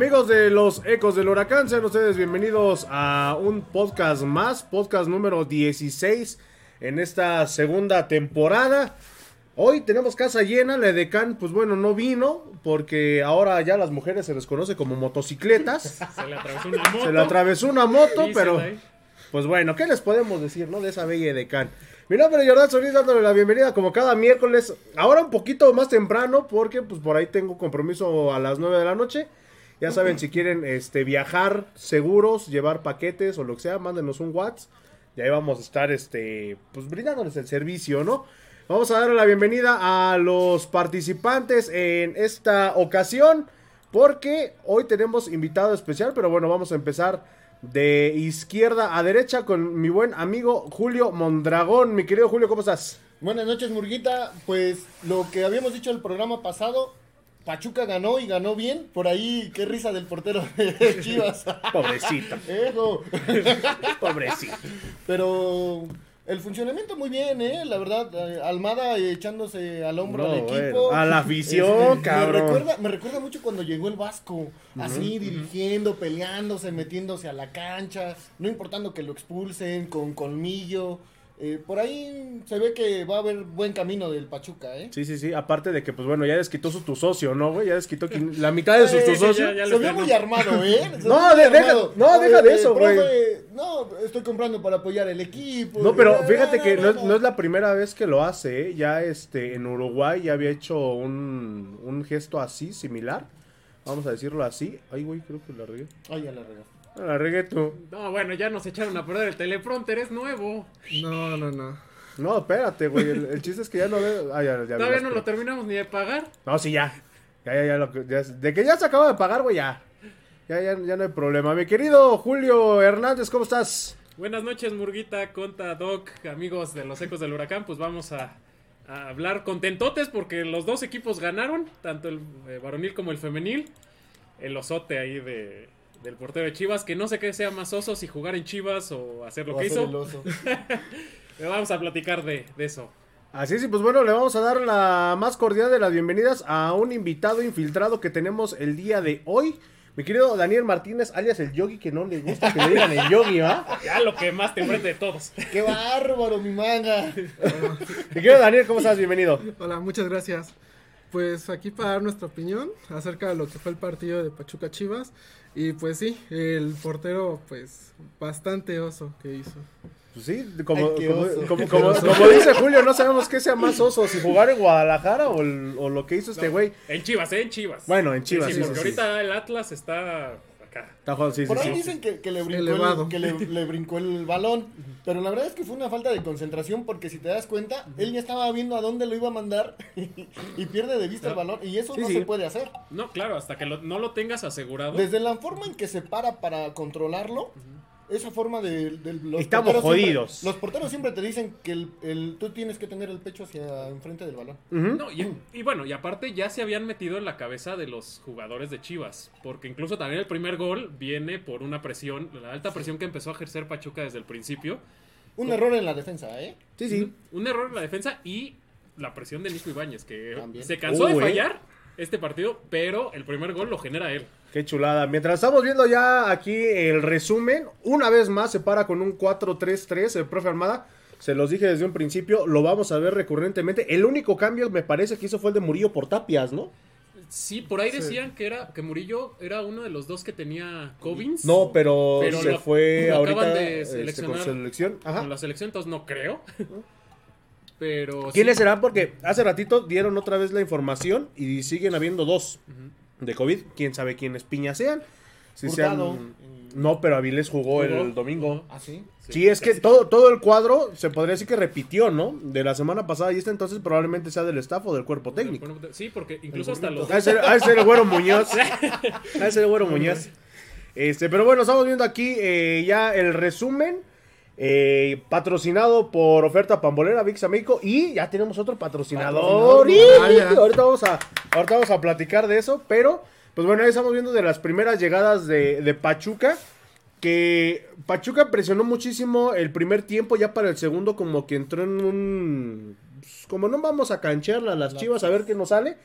Amigos de los Ecos del Huracán, sean ustedes bienvenidos a un podcast más, podcast número 16 en esta segunda temporada. Hoy tenemos casa llena, la Edecán, pues bueno, no vino, porque ahora ya las mujeres se les conoce como motocicletas. Se le atravesó una moto. Se le atravesó una moto, pero pues bueno, ¿qué les podemos decir, no? De esa bella Edecán. Mi nombre es Jordán Solís, dándole la bienvenida como cada miércoles. Ahora un poquito más temprano, porque pues por ahí tengo compromiso a las 9 de la noche. Ya saben, si quieren este, viajar seguros, llevar paquetes o lo que sea, mándenos un WhatsApp. Y ahí vamos a estar este, pues brindándoles el servicio, ¿no? Vamos a darle la bienvenida a los participantes en esta ocasión. Porque hoy tenemos invitado especial, pero bueno, vamos a empezar de izquierda a derecha con mi buen amigo Julio Mondragón. Mi querido Julio, ¿cómo estás? Buenas noches, Murguita. Pues lo que habíamos dicho el programa pasado, Pachuca ganó y ganó bien. Por ahí, qué risa del portero de Chivas. Pobrecito, Eso. pobrecito. Pero el funcionamiento muy bien, ¿eh? La verdad, eh, Almada echándose al hombro No, al equipo. a la afición, me cabrón. recuerda, me recuerda mucho cuando llegó el Vasco, así dirigiendo, peleándose, metiéndose a la cancha, no importando que lo expulsen, con colmillo. Eh, por ahí se ve que va a haber buen camino del Pachuca, ¿eh? Sí, sí, sí. Aparte de que, pues bueno, ya desquitó su tu socio, ¿no, güey? Ya desquitó la mitad de su Sí, tu socio. ya, ya. Se vio muy armado, ¿eh? Se No, de- deja- armado. no, deja de Eh, eso, güey. No, estoy comprando para apoyar el equipo. No, pero Eh, fíjate que no es, no es la primera vez que lo hace, ¿eh? Ya este, en Uruguay ya había hecho un, un gesto así, similar. Vamos a decirlo así. Ay, güey, creo que la regué. Ay, ya la regaste. Ah, La regué tú. No, bueno, ya nos echaron a perder el teleprompter, es nuevo. No, no, no. No, espérate, güey. El, el chiste es que ya no ve. Ah, ya, ya Todavía no lo terminamos ni de pagar. No, sí, ya. Ya, ya, ya. lo que- ya- de que ya se acaba de pagar, güey, ya. Ya, ya, ya no hay problema. Mi querido Julio Hernández, ¿cómo estás? Buenas noches, Murguita, Conta, Doc, amigos de los Ecos del Huracán. Pues vamos a, a hablar contentotes porque los dos equipos ganaron, tanto el eh, varonil como el femenil. El osote ahí de, del portero de Chivas, que no sé qué sea más oso, si jugar en Chivas o hacer lo O que hacer hizo. el oso. Vamos a platicar de, de eso. Así es, y pues bueno, le vamos a dar la más cordial de las bienvenidas a un invitado infiltrado que tenemos el día de hoy. Mi querido Daniel Martínez, alias el yogi, que no le gusta que le digan el yogi, ¿va? Ya lo que más te enfrente de todos. ¡Qué bárbaro, mi manga! Mi querido Daniel, ¿cómo estás? Bienvenido. Hola, muchas gracias. Pues aquí para dar nuestra opinión acerca de lo que fue el partido de Pachuca Chivas. Y pues sí, el portero, pues bastante oso que hizo. Pues sí, como, Ay, como, oso. como- como- como dice Julio, no sabemos qué sea más oso, si jugar en Guadalajara o, el- o lo que hizo este güey. En Chivas, ¿eh? En Chivas. Bueno, en Chivas, Sí, sí, porque sí, sí. ahorita el Atlas está acá. Está jugando- sí, sí, Por ahí sí. dicen que, que le brincó, el, que le, le brincó el balón, pero la verdad es que fue una falta de concentración porque si te das cuenta, él ya estaba viendo a dónde lo iba a mandar y pierde de vista el balón y eso Sí, no sí. se puede hacer. No, claro, hasta que lo- no lo tengas asegurado. Desde la forma en que se para para controlarlo, esa forma de, de los Estamos porteros siempre- jodidos. los porteros siempre te dicen que el, el- tú tienes que tener el pecho hacia enfrente del balón. No, y, y bueno, y aparte ya se habían metido en la cabeza de los jugadores de Chivas. Porque incluso también el primer gol viene por una presión, la alta presión que empezó a ejercer Pachuca desde el principio. Un error en la defensa, ¿eh? Sí, sí. Un error en la defensa y la presión de Nico Ibáñez, que También. se cansó Uh, de eh. Este partido, pero el primer gol lo genera él. Qué chulada. Mientras estamos viendo ya aquí el resumen, una vez más se para con un 4-3-3 el profe Armada. Se los dije desde un principio, lo vamos a ver recurrentemente. El único cambio me parece que hizo fue el de Murillo por Tapias, ¿no? Sí, por ahí decían que era que Murillo era uno de los dos que tenía Covins. No, pero, Pero se lo- fue lo ahorita acaban de este, seleccionar. con selección. Ajá. Con la selección, entonces no creo. Pero ¿Quiénes sí. serán? Porque hace ratito dieron otra vez la información y siguen habiendo dos de COVID. Quién sabe quiénes piñas sean. Si Hurtado. sean... No, pero Avilés jugó, Jugó. el domingo. ¿Ah, sí? Sí, es que todo, todo el cuadro se podría decir que repitió, ¿no? De la semana pasada y esta entonces probablemente sea del staff o del cuerpo técnico. Sí, porque incluso hasta los de ser, el güero Muñoz. De ser el güero Muñoz. Este, pero bueno, estamos viendo aquí eh, ya el resumen. Eh, patrocinado por oferta pambolera VIX México. Y ya tenemos otro patrocinador. Ahorita, vamos a, ahorita vamos a platicar de eso. Pero, pues bueno, ahí estamos viendo de las primeras llegadas de, de Pachuca. Que Pachuca presionó muchísimo el primer tiempo. Ya para el segundo, como que entró en un. pues, como no vamos a canchearla a las chivas a ver qué nos sale.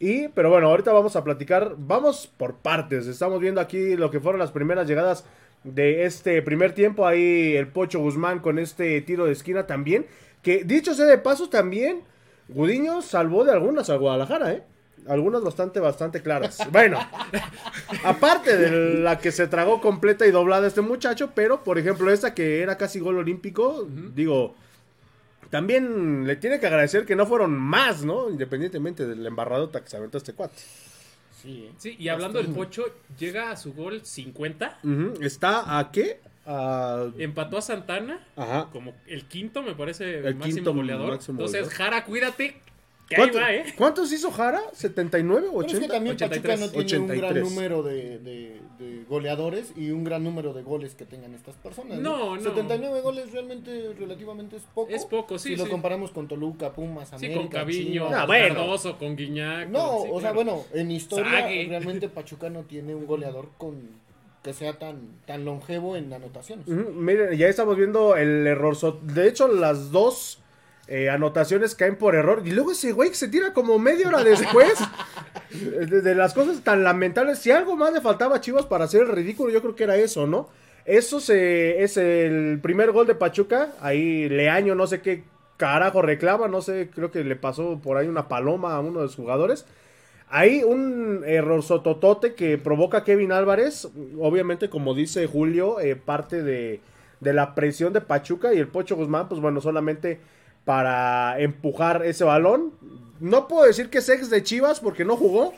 Y, pero bueno, ahorita vamos a platicar, vamos por partes. Estamos viendo aquí lo que fueron las primeras llegadas de este primer tiempo. Ahí el Pocho Guzmán con este tiro de esquina también. Que dicho sea de paso, también Gudiño salvó de algunas al Guadalajara, ¿eh? Algunas bastante, bastante claras. Bueno, aparte de la que se tragó completa y doblada este muchacho, pero por ejemplo, esta que era casi gol olímpico, digo, también le tiene que agradecer que no fueron más, ¿no? Independientemente del embarradota que se aventó este cuate. Sí, ¿eh? Sí, y hablando del Pocho, llega a su gol 50. Ujú, ¿Está a qué? Empató a Santana Ajá. como el quinto, me parece, El máximo quinto goleador. máximo Entonces, goleador. Jara, cuídate. Que ahí ¿Cuánto- va, ¿eh? ¿Cuántos hizo Jara? ¿79 o Pero es que 80? también Pachuca 83, no tiene un gran 83. número de, de- de goleadores y un gran número de goles que tengan estas personas. No, No, no. 79 goles realmente, relativamente es poco. Es poco, sí, Si lo sí. comparamos con Toluca, Pumas, Sí, América, con Caviño, Chivas. Ah, bueno. Cardoso, con Guiñac. No, sí, o sea, claro. bueno, en historia Sague. realmente Pachuca no tiene un goleador con que sea tan tan longevo en anotaciones. Miren, ya estamos viendo el error. De hecho, las dos eh, anotaciones caen por error. Y luego ese güey que se tira como media hora después. de, de las cosas tan lamentables. Si algo más le faltaba a Chivas para hacer el ridículo, yo creo que era eso, ¿no? Eso se, es el primer gol de Pachuca. Ahí Leaño, no sé qué carajo reclama. No sé, creo que le pasó por ahí una paloma a uno de los jugadores. Ahí un error sototote que provoca Kevin Álvarez. Obviamente, como dice Julio, eh, parte de, de la presión de Pachuca y el Pocho Guzmán, pues bueno, solamente para empujar ese balón. No puedo decir que es ex de Chivas porque no jugó.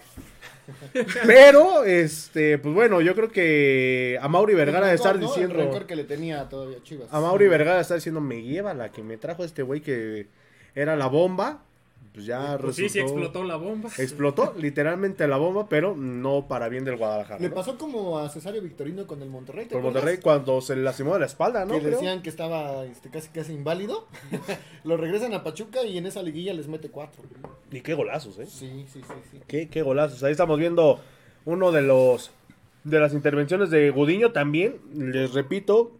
Pero, este, pues bueno, yo creo que a Mauri Vergara de estar diciendo. El que le tenía todavía a Chivas. A Mauri Vergara de estar diciendo, me lleva la que me trajo este güey que era la bomba. Pues ya Pues sí, sí explotó la bomba. Explotó literalmente la bomba, pero no para bien del Guadalajara. Le ¿no? pasó como a Cesario Victorino con el Monterrey. ¿te Por acuerdas? Monterrey cuando se le lastimó de la espalda, ¿no? que Creo. decían que estaba este, casi casi inválido. lo regresan a Pachuca y en esa liguilla les mete cuatro. Y qué golazos, ¿eh? Sí, sí, sí, sí. Qué, qué golazos. Ahí estamos viendo uno de los de las intervenciones de Gudiño también. Les repito,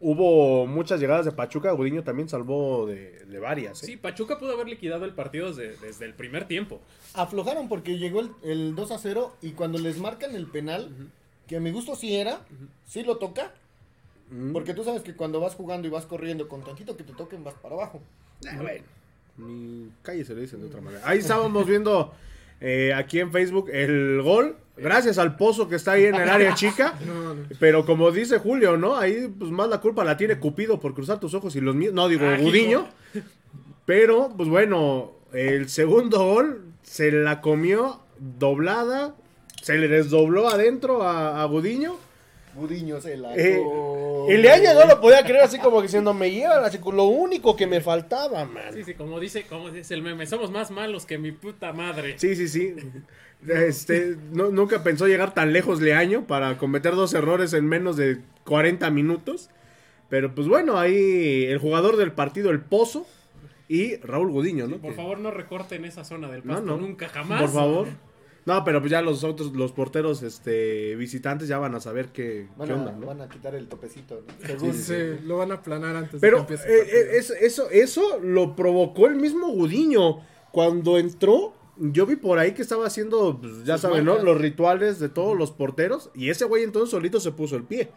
hubo muchas llegadas de Pachuca. Gudiño también salvó de, de varias. ¿eh? Sí, Pachuca pudo haber liquidado el partido desde, desde el primer tiempo. Aflojaron porque llegó el, el 2 a 0 y cuando les marcan el penal, que a mi gusto sí era, sí lo toca. Mm. Porque tú sabes que cuando vas jugando y vas corriendo con tantito que te toquen vas para abajo. Ah, bueno. Ni calle se le dicen de otra manera. Ahí estábamos viendo eh, aquí en Facebook el gol. Gracias al pozo que está ahí en el área chica. No, no. Pero como dice Julio, ¿no? Ahí pues más la culpa la tiene Cupido por cruzar tus ojos y los míos. No, digo, Ah, Gudiño. Pero, pues bueno, el segundo gol se la comió doblada. Se le desdobló adentro a, a Gudiño. Budiño se la. Eh, come. el Leaño no lo podía creer así como diciendo, me llevan así con lo único que me faltaba, man. Sí, sí, como dice, como dice el meme, somos más malos que mi puta madre. Sí, sí, sí. Este, no- nunca pensó llegar tan lejos Leaño para cometer dos errores en menos de 40 minutos. Pero pues bueno, ahí el jugador del partido, el Pozo, y Raúl Gudiño, ¿no? Por Que- favor, no recorten esa zona del No, pasto, no. nunca jamás. Por favor. No, pero pues ya los otros, los porteros este, visitantes ya van a saber qué, Van qué a, onda, ¿no? van a quitar el topecito, ¿no? Según. Sí, lo van a aplanar antes Pero de que empiece eh, eh, es- eso, eso lo provocó el mismo Gudiño. Cuando entró, yo vi por ahí que estaba haciendo, pues, ya saben, ¿no? Los rituales de todos los porteros. Y ese güey entonces solito se puso el pie.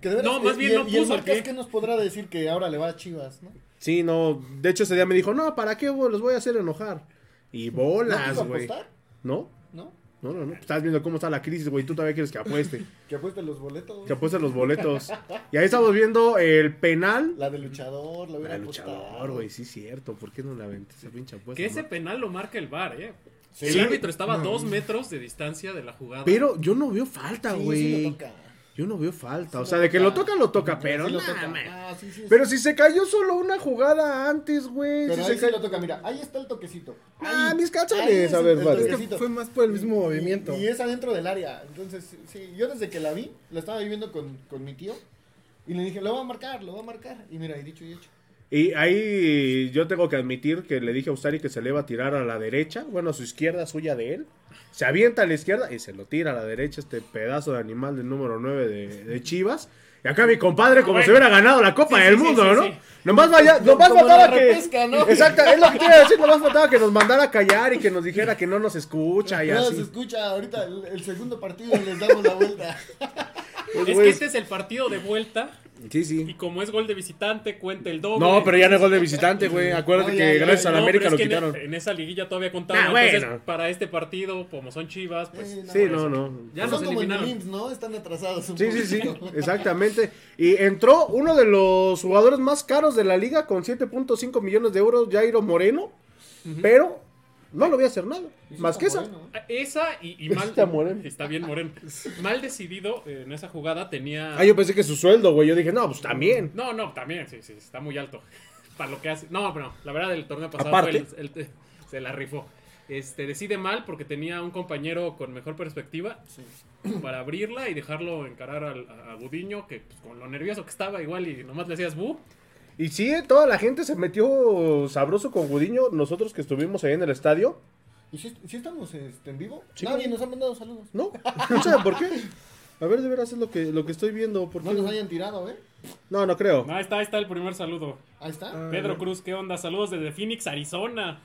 Que de veras, No, más y- bien y, no y el puso el pie. ¿qué nos podrá decir que ahora le va a Chivas, no? Sí, no. De hecho, ese día me dijo, no, ¿para qué güey? los voy a hacer enojar? Y ¿No bolas, güey. apostar? ¿No? ¿No? No, no, no. Estás viendo cómo está la crisis, güey. Tú todavía quieres que apueste. Que apueste los boletos. que apueste los boletos. Y ahí estamos viendo el penal. La de luchador, la La de luchador, güey, sí, cierto. ¿Por qué no la aventé esa pinche apuesta? Que ese penal lo marca el VAR, ¿eh? Sí. el Sí. árbitro estaba a dos metros de distancia de la jugada. Pero yo no veo falta, Sí, güey. sí lo toca. Yo no veo falta. o sea, de que lo toca. lo toca, pero Sí toca. Ah, Pero si se cayó solo una jugada antes, güey. Pero si ahí se lo toca, mira, ahí está el toquecito. Ah, mis calzones, Ahí es a ver, vale. Es que toquecito. fue más por el mismo movimiento. Y, y es adentro del área. Entonces, sí, sí, yo desde que la vi, la estaba viviendo con, con mi tío. Y le dije, lo va a marcar, lo va a marcar. Y mira, y dicho y hecho. Y ahí yo tengo que admitir que le dije a Ustari que se le iba a tirar a la derecha. Bueno, a su izquierda, suya de él. Se avienta a la izquierda y se lo tira a la derecha este pedazo de animal del número 9 de, de Chivas. Y acá mi compadre como Bueno. si hubiera ganado la Copa Sí, del sí, Mundo, sí, ¿no? sí. Nomás vaya, nomás como faltaba la que... repesca, ¿no? Exacto, es lo que a decir, nomás faltaba que nos mandara a callar y que nos dijera que no nos escucha y No, así. escucha ahorita el, el segundo partido y les damos la vuelta. Pues, Es que este es el partido de vuelta Sí, y sí. como es gol de visitante, cuenta el doble. No, pero ya no es gol de visitante, güey. Acuérdate No, que ya, gracias ya. a la No, América lo es que en- quitaron. En, esa liguilla todavía contaba. Ah, entonces, bueno. para este partido, como son chivas, pues. Eh, no, Sí, no, no. Ya Son nos como en el. IMSS, ¿no? Están atrasados un Sí, sí, sí, exactamente. Y entró uno de los jugadores más caros de la liga con 7.5 millones de euros, Jairo Moreno, pero no lo voy a hacer nada, más que esa. ¿eh? Esa y, y mal. Está moreno. Está bien moreno. Mal decidido eh, en esa jugada tenía. Ah, yo pensé que su sueldo, güey. Yo dije, no, pues también. No, no, también, sí, sí, está muy alto. Para lo que hace. No, pero no, la verdad, el torneo pasado Aparte. fue el- el- se la rifó. Este, decide mal porque tenía un compañero con mejor perspectiva para abrirla y dejarlo encarar al, a Gudiño, que pues, con lo nervioso que estaba igual y nomás le hacías bu. Y sí, toda la gente se metió sabroso con Gudiño. Nosotros que estuvimos ahí en el estadio, ¿Y si, si estamos este, en vivo? Sí, Nadie nos ha mandado saludos. ¿no? ¿No saben por qué? A ver, de veras es lo que, lo que estoy viendo. ¿por No qué? nos hayan tirado, ¿eh? No, no creo. Ahí está, ahí está el primer saludo. Ahí está. Ah. Pedro Cruz, ¿qué onda? Saludos desde Phoenix, Arizona.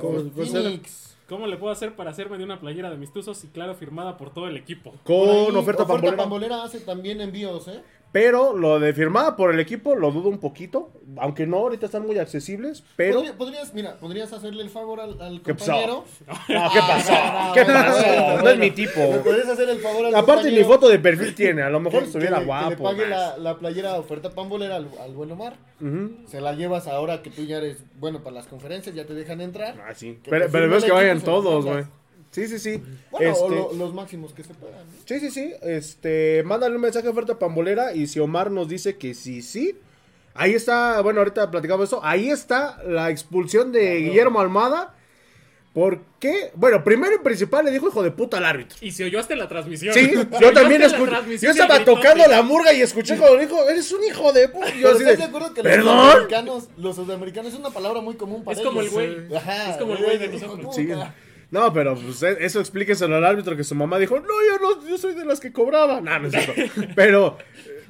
¿cómo-? Phoenix. ¿Cómo le puedo hacer para hacerme de una playera de mis tuzos y claro, firmada por todo el equipo? Con ahí, oferta, pambolera. Pambolera hace también envíos, ¿eh? Pero lo de firmada por el equipo lo dudo un poquito. Aunque no, ahorita están muy accesibles. Pero. Podría- podrías, mira, podrías hacerle el favor al, al ¿Qué pasó? compañero. No, ¿qué pasó? Ah, ¿Qué bueno, pasó? bueno, No es mi tipo. Podrías hacer el favor al Aparte, ni compañero foto de perfil tiene. A lo mejor que- estuviera que le- guapo. Que le pague la, la playera oferta pambolera al, al buen Omar. Se la llevas ahora que tú ya eres bueno para las conferencias, ya te dejan entrar. Ah, sí. Pero, pero ves que vayan todos, güey. Sí, sí, sí. Bueno, o Este, lo- los máximos que se puedan. ¿no? Sí, sí, sí. Este, mándale un mensaje a oferta pambolera. Y si Omar nos dice que sí, sí. Ahí está, bueno, ahorita platicamos eso. Ahí está la expulsión de Guillermo Almada. ¿Por qué? Bueno, primero y principal le dijo hijo de puta al árbitro. Y se oyó hasta en la transmisión. Sí, yo también escuché. Yo estaba tocando la murga y escuché cuando dijo, eres un hijo de puta. Y Yo Pero así ¿estás de, de que los ¿Perdón? sudamericanos, los sudamericanos es una palabra muy común para Es como el ellos? güey. Ajá, Es como el güey de hijo nosotros. Sí. No, pero pues e- eso explíqueselo al árbitro que su mamá dijo, no, yo no, yo soy de las que cobraba. No, no es cierto. Pero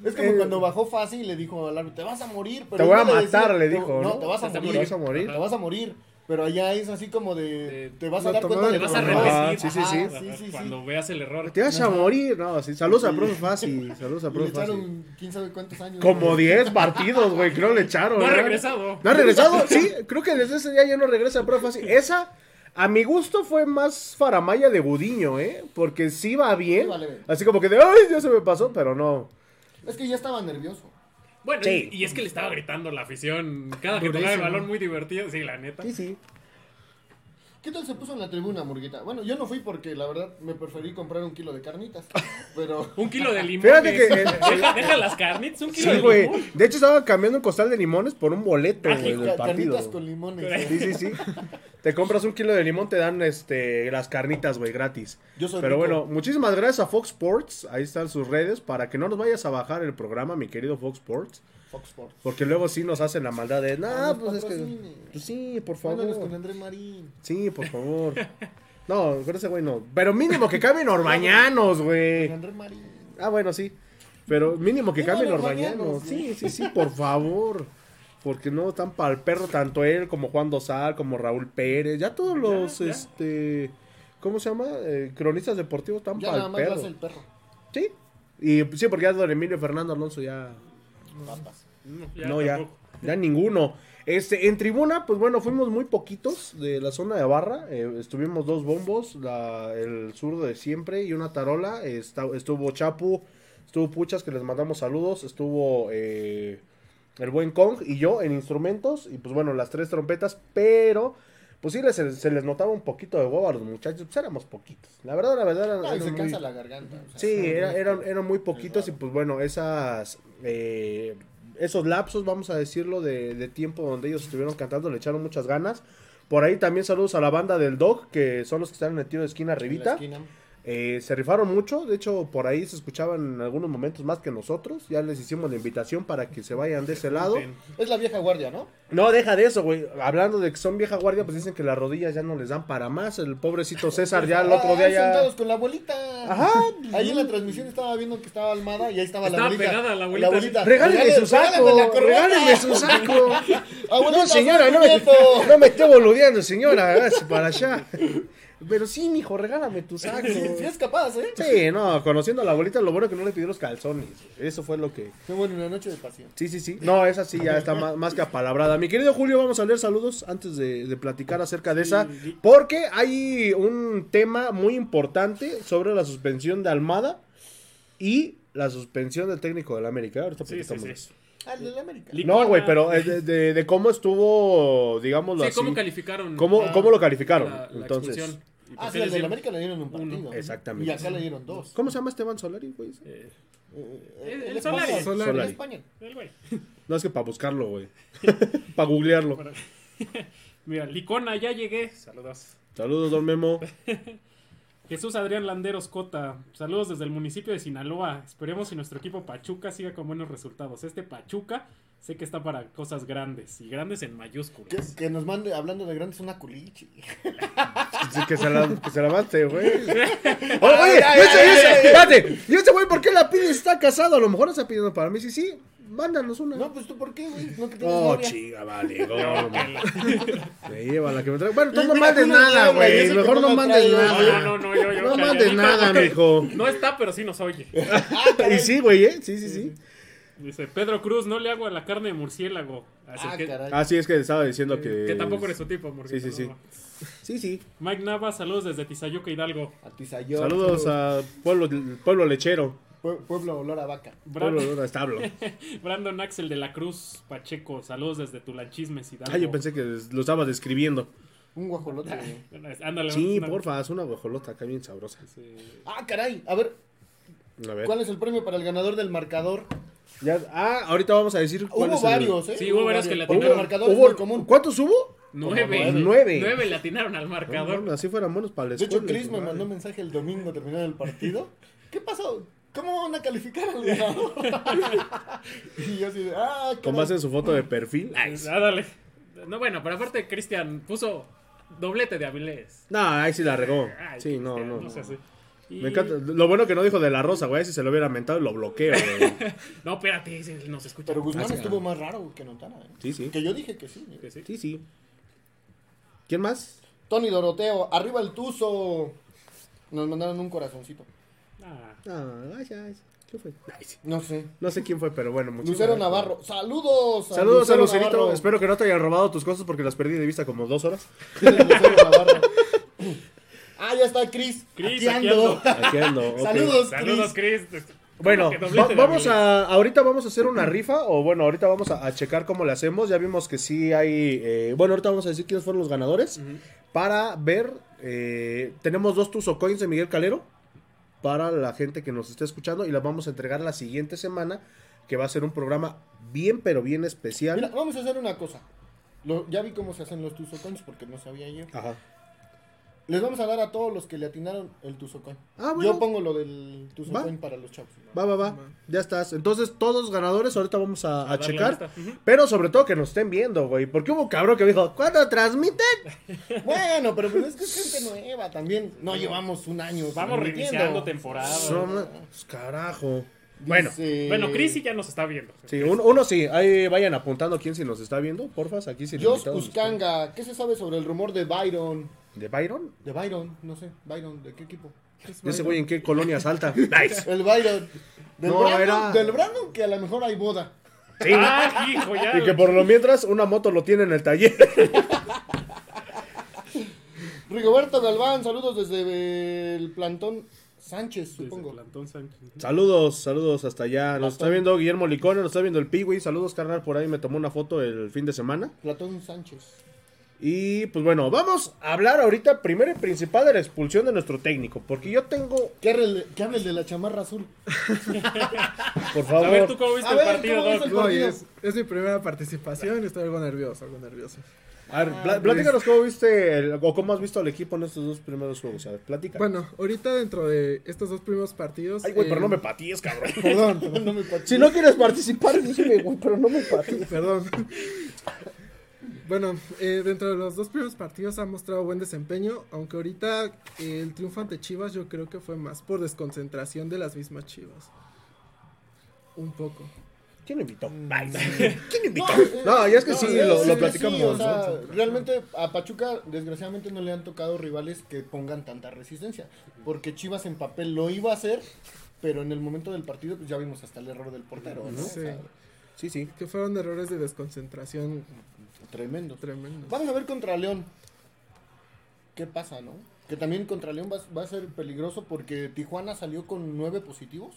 Es como Eh, cuando bajó fácil y le dijo al árbitro, te vas a morir. Pero Te voy a matar, le te- dijo, No, ¿no? te vas a Te morir. vas a morir. Te vas a morir. Pero allá es así como de, te vas a no dar cuenta de Te vas a repetir. sí, sí, sí. Ajá, sí, sí, sí. Cuando veas el error. te vas a morir. No, sí, saludos a profe Fácil. Saludos a profe Fácil. quién sabe cuántos años. Como güey. 10 partidos, güey, que no le echaron. No ha regresado. ¿No ha regresado? Sí, creo que desde ese día ya no regresa el profe Fácil. Esa, a mi gusto, fue más faramaya de Gudiño, ¿eh? Porque sí va bien. Sí, vale, bien. Así como que de, ay, ya se me pasó, pero no. Es que ya estaba nervioso. Bueno, Sí. y, y es que le estaba gritando la afición cada que tocaba el balón muy divertido. Sí, la neta. Sí, sí. ¿Qué tal se puso en la tribuna, Murguita? Bueno, yo no fui porque la verdad me preferí comprar un kilo de carnitas. Pero. Un kilo de limón. Fíjate que- deja, deja las carnitas, un kilo Sí, de güey. limón. De hecho, estaban cambiando un costal de limones por un boleto, Ah, güey, del partido. carnitas con limones. Sí, sí, sí. Te compras un kilo de limón, te dan este las carnitas, güey, gratis. Yo soy Pero rico. bueno, muchísimas gracias a Fox Sports. Ahí están sus redes para que no nos vayas a bajar el programa, mi querido Fox Sports. Fox Sports. Porque luego sí nos hacen la maldad de, no, Ah, nos pues es que. Pues sí, por favor. Mándanos con André Marín. Sí, por favor. No, con ese güey no. Pero mínimo que cambien orbañanos, güey. Con André Marín. Ah, bueno, sí. Pero mínimo que cambien orbañanos. bañanos, Sí, sí, sí, por favor. Porque no están para el perro tanto él como Juan Dosal, como Raúl Pérez. Ya todos los, ya. este... ¿Cómo se llama? Eh, cronistas deportivos están Ya para nada el más perro. vas el perro. Sí. Y sí, porque ya don Emilio Fernando Alonso ya... Papas. No, no, ya. Ya ninguno. Este, en tribuna, pues bueno, fuimos muy poquitos de la zona de barra. Eh, estuvimos dos bombos, la, el zurdo de siempre y una tarola. Estuvo Chapu, estuvo Puchas, que les mandamos saludos. Estuvo eh, el buen Kong y yo en instrumentos. Y pues bueno, las tres trompetas, pero pues sí les, se les notaba un poquito de huevo a los muchachos. Pues éramos poquitos. La verdad, la verdad, eran, Ah, y eran se muy- cansa la garganta. o sea, Sí, era- eran, eran muy poquitos y pues bueno, esas eh, esos lapsos, vamos a decirlo, de, de tiempo donde ellos estuvieron cantando, le echaron muchas ganas. Por ahí también saludos a la banda del Dog, que son los que están en el tiro de esquina En la arribita. esquina. Eh, se rifaron mucho, de hecho por ahí se escuchaban en algunos momentos más que nosotros. Ya les hicimos la invitación para que se vayan de ese lado. Es la vieja guardia, ¿no? No, deja de eso, güey. Hablando de que son vieja guardia, pues dicen que las rodillas ya no les dan para más. El pobrecito César ya el otro día Ah, ya... sentados con la abuelita. Ajá. Ahí en la transmisión estaba viendo que estaba Almada y ahí estaba, Estaba la abuelita. pegada la abuelita. Regálale- su saco, regáleme su saco. Abuelita, No, señora, no me, no me esté boludeando, señora. hágase para allá. Pero sí, mijo, regálame tu saco. Sí, es capaz, ¿eh? Sí, no, conociendo a la abuelita, lo bueno que no le pidió los calzones. Eso fue lo que. Qué bueno, una noche de pasión. Sí, sí, sí. No, esa sí ya está más, más que apalabrada. Mi querido Julio, vamos a leer saludos antes de, de platicar acerca de esa. Porque hay un tema muy importante sobre la suspensión de Almada y la suspensión del técnico del América. Ahorita Sí, sí, platicamos eso. Ah, el de la América. No, güey, pero de, de- de cómo estuvo, digámoslo Sí, así. ¿cómo calificaron? ¿Cómo, Ah, cómo lo calificaron? la, la Entonces, Ah, sí, al de la dieron América le dieron un uno. partido. Exactamente. Y acá le dieron dos. ¿cómo se llama Esteban Solari, güey? Eh, Eh, El es Solari. Solari. Solari. En España. el güey. No es que para buscarlo, güey. para googlearlo. Mira, Licona, ya llegué. Saludos. Saludos, don Memo. Jesús Adrián Landeros Cota, saludos desde el municipio de Sinaloa. Esperemos que nuestro equipo Pachuca siga con buenos resultados. Este Pachuca sé que está para cosas grandes y grandes en mayúsculas. que nos mande, hablando de grandes, una culichi. Sí, que se la, que se la mate, güey. Oye, y ese- y ese- espérate. ¿Y ese güey por qué la pide? Está casado. A lo mejor está pidiendo para mí. Sí, sí. Mándanos una. No, pues tú, ¿por qué, güey? No que tienes Oh, novia. chiga, vale. Me lleva la que me trae. Bueno, tú Y no mira, mandes tú no nada, hablas, güey. que Mejor no mandes traes, No, nada. no, no, no, yo, yo. No mandes nada, mijo. No está, pero sí nos oye. Y sí, güey, ¿eh? Sí, sí, sí. Dice Pedro Cruz, no le hago a la carne de murciélago. Así Ah, que, caray. Ah, sí, es que estaba diciendo que. que tampoco eres su tipo, Morguito, Sí, sí, sí. Sí, sí. Mike Nava, saludos desde Tizayuca Hidalgo. A Tizayor. Saludos a Pueblo, Pueblo Lechero. Pue- Pueblo olor a vaca. Pueblo Brandon, de Establo. Brandon Axel de la Cruz Pacheco, saludos desde Tulanchismes Hidalgo. Ah, yo pensé que lo estaba describiendo. Un guajolote. Ándale, Sí, una- porfa, es una guajolota acá bien sabrosa. Sí. Ah, caray. A ver, A ver. ¿cuál es el premio para el ganador del marcador? Ya- ah, ahorita vamos a decir cuál Hubo es el- varios, ¿eh? Sí, hubo varios que le atinaron. marcador es Hubo- muy común. ¿Cuántos hubo? Nueve. Nueve. Nueve le atinaron al marcador. Así fueran buenos para la De hecho, Chris me mandó un mensaje el domingo terminado el partido. ¿Qué pasó? ¿Cómo van a calificar al ganador? y yo así de, ah, Con caray. base en su foto de perfil. Ay, Ah, dale. No, bueno, pero aparte Cristian puso doblete de Avilés. No, ahí sí la regó. Ay, Sí, no, no. sé así. Y- Me encanta. Lo bueno que no dijo de la rosa, güey. Si se lo hubiera mentado, lo bloqueo, güey. No, espérate, nos escucha. Pero Guzmán Ah, estuvo ah. más raro que Notara. ¿eh? Sí, sí. Que yo dije que sí. Que sí. Sí, sí. ¿Quién más? Tony Doroteo, arriba el Tuzo. Nos mandaron un corazoncito. Ah, Ah, ay, ay. ¿Qué fue? Ay, sí. No sé. No sé quién fue, pero bueno. muchísimas Lucero gracias. Navarro. Saludos. Saludos a Lucero Lucerito. Navarro. Espero que no te hayan robado tus cosas porque las perdí de vista como dos horas. Lucero Navarro. Ah, ya está Chris. Chris, Aquí ando. Aquí ando, ok. Saludos, saludos, Chris. Chris. Bueno, va- vamos a, ahorita vamos a hacer una rifa, o bueno, ahorita vamos a, a checar cómo le hacemos, ya vimos que sí hay, eh, bueno, ahorita vamos a decir quiénes fueron los ganadores, para ver, eh, tenemos dos Tuzo Coins de Miguel Calero, para la gente que nos esté escuchando, y las vamos a entregar la siguiente semana, que va a ser un programa bien, pero bien especial. Mira, vamos a hacer una cosa. Lo- ya vi cómo se hacen los Tuzocoins porque no sabía yo. Ajá. Les vamos a dar a todos los que le atinaron el Tuzocoin. Ah, bueno. Yo pongo lo del Tuzocoin para los chavos. Va, va, va, ya estás. Entonces, todos ganadores, ahorita vamos a, checar, pero sobre todo que nos estén viendo, güey, porque hubo cabrón que me dijo, ¿cuándo transmiten? Bueno, pero pues es que es gente nueva también. No llevamos un año. Vamos reiniciando temporada. Pues, carajo. Bueno, Dice- Bueno, Chris sí ya nos está viendo. sí, un- uno sí, ahí vayan apuntando quién si nos está viendo, porfas, aquí si Jos Uscanga, ¿qué se sabe sobre el rumor de Byron? ¿De Byron? De Byron, no sé. Byron, ¿de qué equipo? ¿De ese güey en qué colonia salta? Nice. El Byron. Del, No, Brandon, era- del Brandon que a lo mejor hay boda. Sí. Ah, hijo, ya. Y que por lo mientras una moto lo tiene en el taller. Rigoberto Galván, saludos desde el plantón Sánchez, Desde supongo. Plantón Sánchez. Saludos, saludos hasta allá. Nos está viendo Guillermo Licona, nos está viendo el Piwi. Saludos, carnal, por ahí me tomó una foto el fin de semana. Platón Sánchez. Y pues bueno, vamos a hablar ahorita primero y principal de la expulsión de nuestro técnico. Porque yo tengo, ¿Qué hable, que hable el de la chamarra azul? por A ver, ¿tú favor, cómo viste A el ver, partido, viste el partido? es, es mi primera participación y estoy algo nervioso, algo nervioso. A ver, pla- platícanos cómo viste el- o cómo has visto al equipo en estos dos primeros juegos. A ver, platica. Bueno, ahorita dentro de estos dos primeros partidos. Ay, güey, eh, pero no me patíes, cabrón. Perdón, perdón. No me patees. Si no quieres participar, dime, güey, pero no me patíes. Perdón. Bueno, eh, dentro de los dos primeros partidos ha mostrado buen desempeño, aunque ahorita eh, el triunfo ante Chivas yo creo que fue más por desconcentración de las mismas Chivas. Un poco. ¿Quién invitó? Mm. ¿Quién invitó? eh, No, ya es que sí, lo, sí, lo sí, platicamos. o sea, ¿no? realmente a Pachuca, desgraciadamente, no le han tocado rivales que pongan tanta resistencia. Porque Chivas en papel lo iba a hacer, pero en el momento del partido, pues ya vimos hasta el error del portero, ¿no? O Sí. sea, Sí, sí. Que fueron errores de desconcentración tremendo. tremendos. Vamos a ver contra León. ¿Qué pasa, no? Que también contra León va, va a ser peligroso porque Tijuana salió con nueve positivos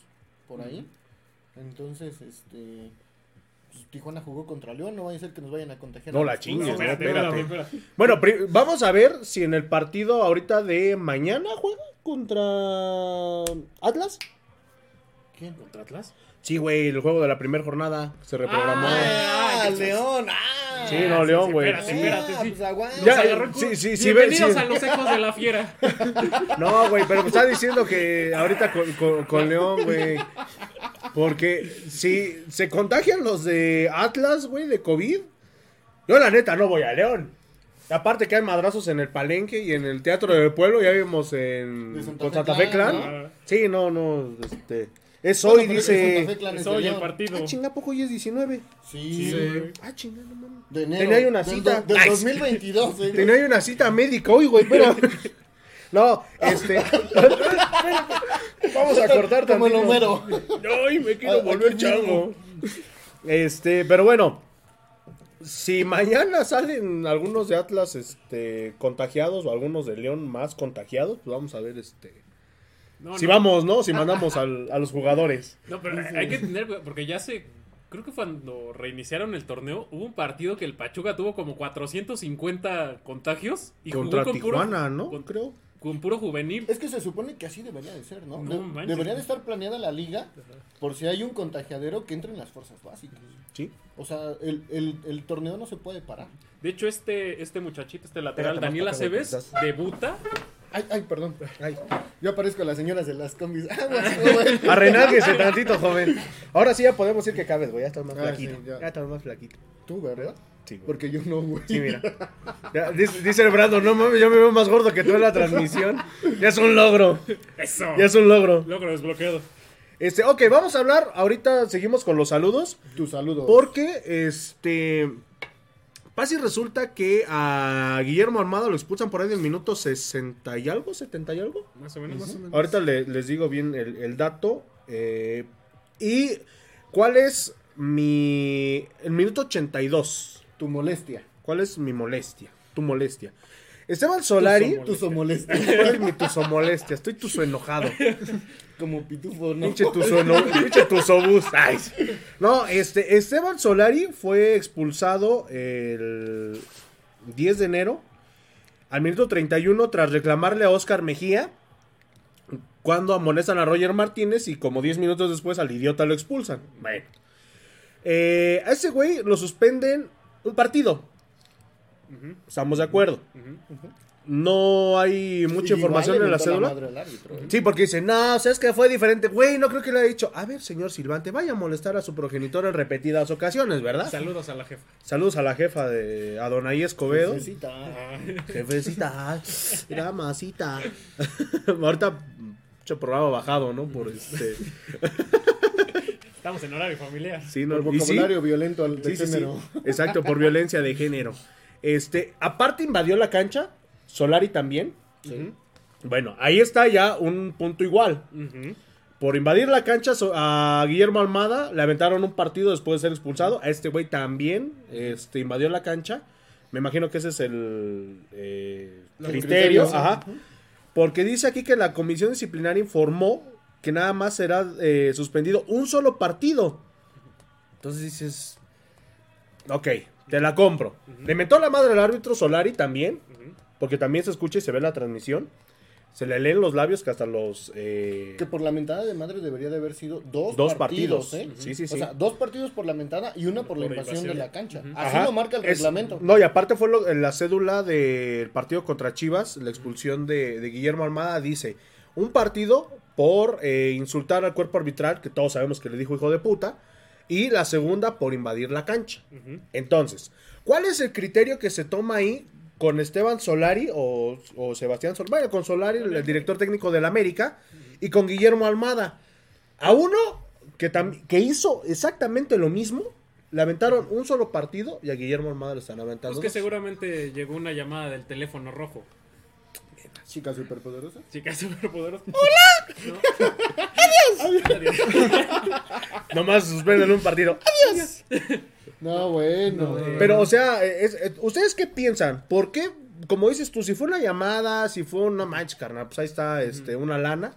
por ahí. Entonces, este. pues, Tijuana jugó contra León, no vaya a ser que nos vayan a contagiar. No a la chingues, no, Espérate, espérate. espérate. Bueno, vamos a ver si en el partido ahorita de mañana juega contra Atlas. ¿Quién? ¿Contra Atlas? Sí, güey, el juego de la primera jornada se reprogramó. ¡Ah, Ah, León! ¡Ah! Sí, no, León, güey. Espérate, espérate, sí. pues aguanta. Ya, en sí, sí, sí, ve- Bienvenidos sí. a los ecos de la fiera. No, güey, pero me está diciendo que ahorita con, con- con León, güey. Porque si se contagian los de Atlas, güey, de COVID, yo la neta no voy a León. Aparte que hay madrazos en el Palenque y en el Teatro del Pueblo, ya vimos en De Santa con Fe Santa Fe Clan, Clan. ¿no? Sí, no, no, este es hoy, dice. Santa Fe Clan es hoy el partido. Ah, chinga, ¿a poco hoy es 19? Sí. Ah, chinga, no mames. De enero. Tenía ahí una cita. Del Ay, 2022, eh. Tenía una cita médica hoy, güey, pero... No, este... Vamos a cortar Como el. Homero. Ay, me quiero volver chango. Este, pero bueno. Si mañana salen algunos de Atlas este, contagiados o algunos de León más contagiados, pues vamos a ver este. No, si no. vamos, ¿no? Si mandamos al- a los jugadores. No, pero hay que tener, porque ya se. Creo que cuando reiniciaron el torneo, hubo un partido que el Pachuca tuvo como 450 contagios y Contra jugó con puro, ¿no? con, Creo. con puro juvenil. Es que se supone que así debería de ser, ¿no? No De- manches. debería de estar planeada la liga por si hay un contagiadero que entre en las fuerzas básicas. Sí. O sea, el, el, el torneo no se puede parar. De hecho, este, este muchachito, este lateral, Daniel Aceves, debuta. Ay, ay, perdón. Ay. Yo aparezco a las señoras de las combis. Joven. Arrenáguese tantito, joven. Ahora sí ya podemos decir que cabes, güey. Ya estás más Ah, flaquito. sí, ya. ya. estás más flaquito. Tú, ¿verdad? Sí, güey. Porque yo no, güey. Sí, mira. Ya, dice, dice el Brando, no mames, yo me veo más gordo que tú en la transmisión. Ya es un logro. Eso. Ya es un logro. Logro desbloqueado. Este, ok, vamos a hablar. Ahorita seguimos con los saludos. Tu saludo. Porque, este. Pasa y resulta que a Guillermo Armada lo expulsan por ahí del minuto 60 y algo, 70 y algo. Más o menos. Más o menos. Ahorita le- les digo bien el, el dato. eh, y cuál es mi. El minuto 82. Tu molestia. ¿Cuál es mi molestia? Tu molestia. Esteban Solari. Tu somolestia. ¿Cuál es mi tuzo molestia? Estoy tuzo enojado. Como pitufo, ¿no? Pinche tuzo, no, pinche tuzobús. Ay. No, este, Esteban Solari fue expulsado el 10 de enero al minuto 31 tras reclamarle a Oscar Mejía cuando amonestan a Roger Martínez y como 10 minutos después al idiota lo expulsan. Bueno. Eh, a ese güey lo suspenden un partido. Estamos de acuerdo. No hay mucha Y información en la cédula. madre al árbitro, ¿eh? Sí, porque dice, no, sabes que fue diferente. Güey, no creo que le haya dicho. A ver, señor Silvante, vaya a molestar a su progenitor en repetidas ocasiones, ¿verdad? Saludos a la jefa. Saludos a la jefa de Adonai Escobedo. Necesita. Jefecita, mira, masita. Ahorita, mucho programa bajado, ¿no? Por este. Estamos en horario familiar. Sí, no, Por sí, vocabulario violento al de sí, sí, sí. género. Exacto, por violencia de género. Este, aparte invadió la cancha, Solari también. Sí. Bueno, ahí está ya un punto igual. Por invadir la cancha a Guillermo Almada, le aventaron un partido después de ser expulsado. A este güey también este, invadió la cancha. Me imagino que ese es el eh, criterio. Porque dice aquí que la comisión disciplinaria informó que nada más será eh, suspendido un solo partido. Entonces dices, ok, te la compro. Le mentó la madre al árbitro Solari también, porque también se escucha y se ve la transmisión. Se le leen los labios que hasta los... eh, Que por la mentada de madre debería de haber sido dos, Dos partidos, partidos. ¿eh? Sí, sí, sí. O sea, dos partidos por la mentada y una por la invasión, invasión. de la cancha. Así Ajá. lo marca el Es- reglamento. No, y aparte fue lo- en la cédula del partido contra Chivas, la expulsión de, de Guillermo Almada dice, un partido por eh, insultar al cuerpo arbitral, que todos sabemos que le dijo hijo de puta, y la segunda por invadir la cancha. Entonces, ¿cuál es el criterio que se toma ahí con Esteban Solari o, o Sebastián Solari? Bueno, con Solari, el director técnico del América, y con Guillermo Almada. A uno que, que hizo exactamente lo mismo, le aventaron un solo partido y a Guillermo Almada le están aventando. Pues que seguramente llegó una llamada del teléfono rojo. Chicas superpoderosas. Chica superpoderosa. ¡Hola! Adiós. Nomás suspenden un partido. No, bueno. No, Pero, o sea, es- es- ¿ustedes qué piensan? ¿Por qué? Como dices tú, si fue una llamada, si fue una match, carnal, pues ahí está este, una lana.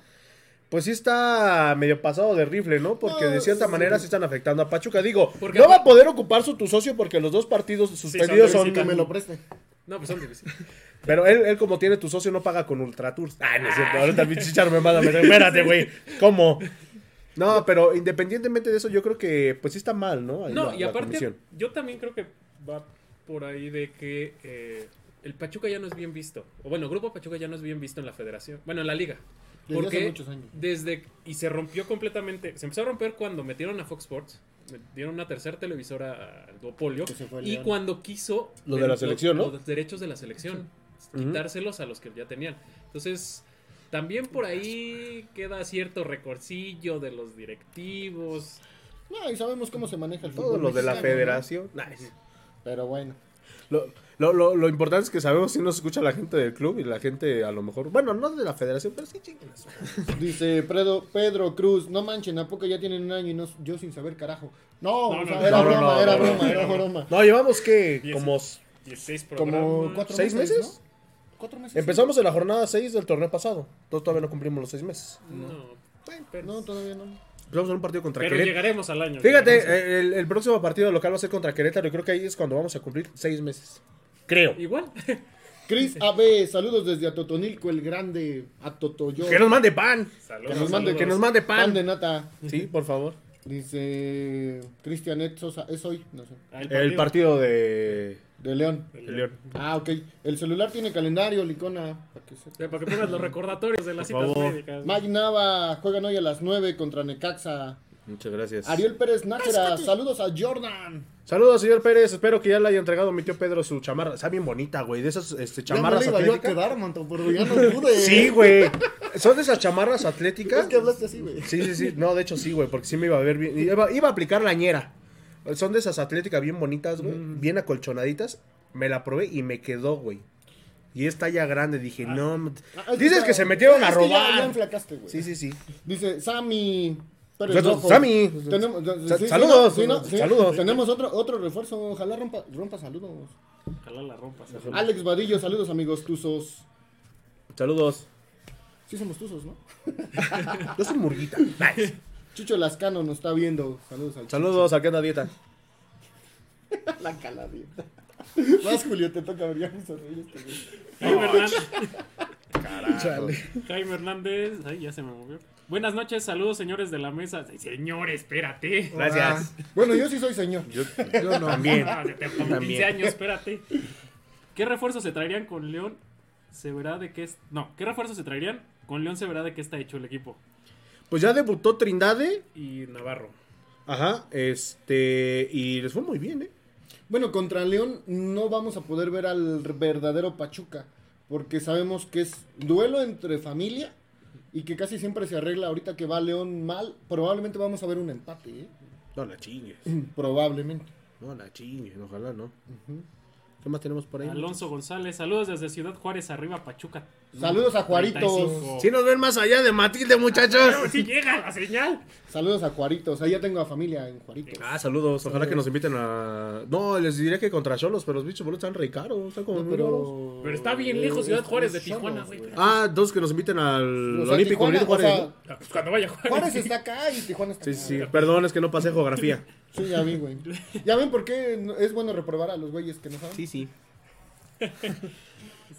Pues sí está medio pasado de rifle, ¿no? Porque No, de cierta sí. manera sí están afectando a Pachuca. Digo, Porque no va a poder ocupar su tu socio porque los dos partidos suspendidos son que me lo preste. No, pues son difíciles. Pero él, él como tiene tu socio no paga con Ultra Tours. Ah, no es cierto. Ahorita el pinche Chicharo me manda. Espérate, güey. ¿Cómo? No, pero independientemente de eso, yo creo que pues sí está mal, ¿no? Ahí No, la- y aparte, yo también creo que va por ahí de que eh, el Pachuca ya no es bien visto. O bueno, Grupo Pachuca ya no es bien visto en la federación. Bueno, en la liga. Desde Porque hace muchos años. desde y se rompió completamente, se empezó a romper cuando metieron a Fox Sports, dieron una tercera televisora al duopolio y León. cuando quiso Lo de la selección, ¿no? los derechos de la selección, quitárselos a los que ya tenían. Entonces, también por ahí queda cierto recorcillo de los directivos. No, y sabemos cómo se maneja el Todo fútbol. lo de la federación. Nice. Pero bueno. Lo, lo, lo, lo importante es que sabemos si nos escucha la gente del club y la gente a lo mejor, bueno, no de la federación, pero sí chinguenas. Dice Pedro, Pedro Cruz, no manchen, ¿a poco ya tienen un año y no, yo sin saber carajo? No, No, o sea, no, era broma, no, era no, broma, no, era no. broma. No, llevamos que como 16 Como cuatro ¿Seis meses, meses? ¿no? Cuatro meses. empezamos en la jornada 6 del torneo pasado. Entonces todavía no cumplimos los 6 meses. No, pero, No, todavía no. Empezamos en un partido contra pero Querétaro. llegaremos al año. Fíjate, el, el próximo partido local va a ser contra Querétaro y creo que ahí es cuando vamos a cumplir 6 meses. Creo. Igual. Cris AB, saludos desde Atotonilco, el grande, Atotoyo. Que nos mande pan. Saludos, Que nos mande- saludos. Que nos mande Pan pan. de nata. Sí, por favor. Dice Cristian Ed Sosa, es hoy, no sé, Ah, El partido de, de León. El de León. Ah, ok. El celular tiene calendario, Licona. Para que sepa. Eh, Para que pongas los recordatorios de las citas médicas. Mike Nava, juegan hoy a las 9 contra Necaxa. Muchas gracias. Ariel Pérez Nájera, saludos a Jordan. Saludos, señor Pérez. Espero que ya le haya entregado a mi tío Pedro su chamarra. Está bien bonita, güey. De esas este, chamarras ya la iba yo a atléticas. quedar, manto, pero ya no pude. Sí, güey. Son de esas chamarras atléticas. Es que hablaste así, güey. Sí, sí, sí. No, de hecho sí, güey, porque sí me iba a ver bien. Iba, iba a aplicar la ñera. Son de esas atléticas bien bonitas, güey. Bien acolchonaditas. Me la probé y me quedó, güey. Y es talla grande. Dije, no. m- Ah, es Dices ya- que se metieron a que ya- robar. Ya, enflacaste, güey. Sí, sí, sí. Dice Sammy Saludos, Rojo. Sammy. Tenemos, Sa- sí, saludos, sí, no, sí. saludos. Tenemos otro, otro refuerzo. Ojalá rompa, rompa saludos. Ojalá la rompas. Alex Vadillo, saludos amigos tuzos. Saludos. Sí somos tuzos, ¿no? Yo soy murguita. Nice. Chucho Lascano nos está viendo. Saludos al Saludos, aquí anda dieta. La caladita. Vas, Julio, te toca ver. Ya me sonreí este. Jaime Hernández. Jaime Hernández. Ay, ya se me movió. Buenas noches, saludos señores de la mesa. Señor, espérate. Gracias. Bueno, yo sí soy señor. Yo, Yo no. también. Ah, como También. 15 años, espérate. ¿Qué refuerzos se traerían con León? Se verá de qué es. No, ¿qué refuerzos se traerían? Con León se verá de qué está hecho el equipo. Pues ya debutó Trindade. Y Navarro. Ajá. Este. Y les fue muy bien, ¿eh? Bueno, contra León no vamos a poder ver al verdadero Pachuca, porque sabemos que es duelo entre familia y que casi siempre se arregla ahorita que va León mal. Probablemente vamos a ver un empate, ¿eh? No la chingues. Probablemente. No la chingues. Ojalá no. ¿Qué más tenemos por ahí? Alonso González, saludos desde Ciudad Juárez, arriba Pachuca. Saludos a Juaritos. 35. Si nos ven más allá de Matilde, muchachos. Si llega la señal. Saludos a Juaritos. Ahí ya tengo a familia en Juaritos. Ah, saludos. Ojalá que nos inviten a. No, les diría que contra Cholos, pero los bichos boletos están re caros. Están como No, muy raros. pero... Pero está bien lejos Ciudad Juárez de Tijuana, güey. Ah, dos que nos inviten al O sea, Olímpico Tijuana, Benito Juárez. o sea, ¿no? Ah, pues cuando vaya Juárez. Juárez está acá y Tijuana está Sí, acá. sí. Perdón, es que no pasé geografía. Sí, ya vi, güey. Ya ven por qué no- es bueno reprobar a los güeyes que no saben. Sí, sí.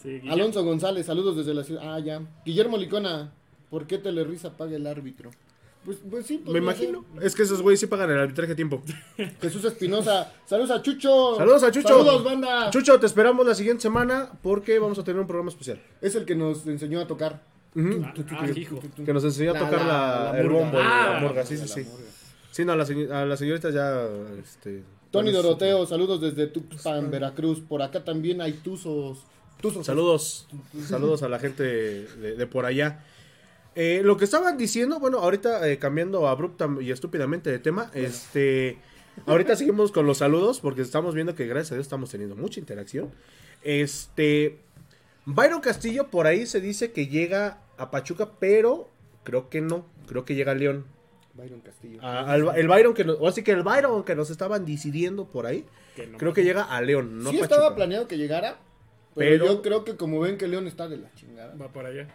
Sí. Alonso González, saludos desde la ciudad. Ah, ya. Guillermo Licona, ¿por qué Telerisa paga el árbitro? Pues, pues sí, Me podría imagino. Es que esos güeyes sí pagan el arbitraje a tiempo. Jesús Espinosa, saludos a Chucho. Saludos a Chucho. Saludos, banda. Chucho, te esperamos la siguiente semana porque vamos a tener un programa especial. Es el que nos enseñó a tocar. Ah, ah, hijo. Que nos enseñó a La- tocar la- la, la el bombo, y Ah, la murga, sí, sí, la sí. Sí, no, a, la a las señoritas ya, este... Tony Doroteo, saludos desde Tuxpan, Veracruz. Por acá también hay tuzos. Saludos, saludos a la gente de, de por allá. Eh, lo que estaban diciendo, bueno, ahorita eh, cambiando abrupta y estúpidamente de tema, este, ahorita seguimos con los saludos porque estamos viendo que gracias a Dios estamos teniendo mucha interacción. Este, Byron Castillo por ahí se dice que llega a Pachuca, pero creo que no, creo que llega a León. Byron Castillo. Al- el Byron que nos, o así que el Byron que nos estaban decidiendo por ahí, Que no creo que llega a León, no sí estaba planeado que llegara, pero, Pero- yo creo que como ven que León está de la chingada. Va por allá.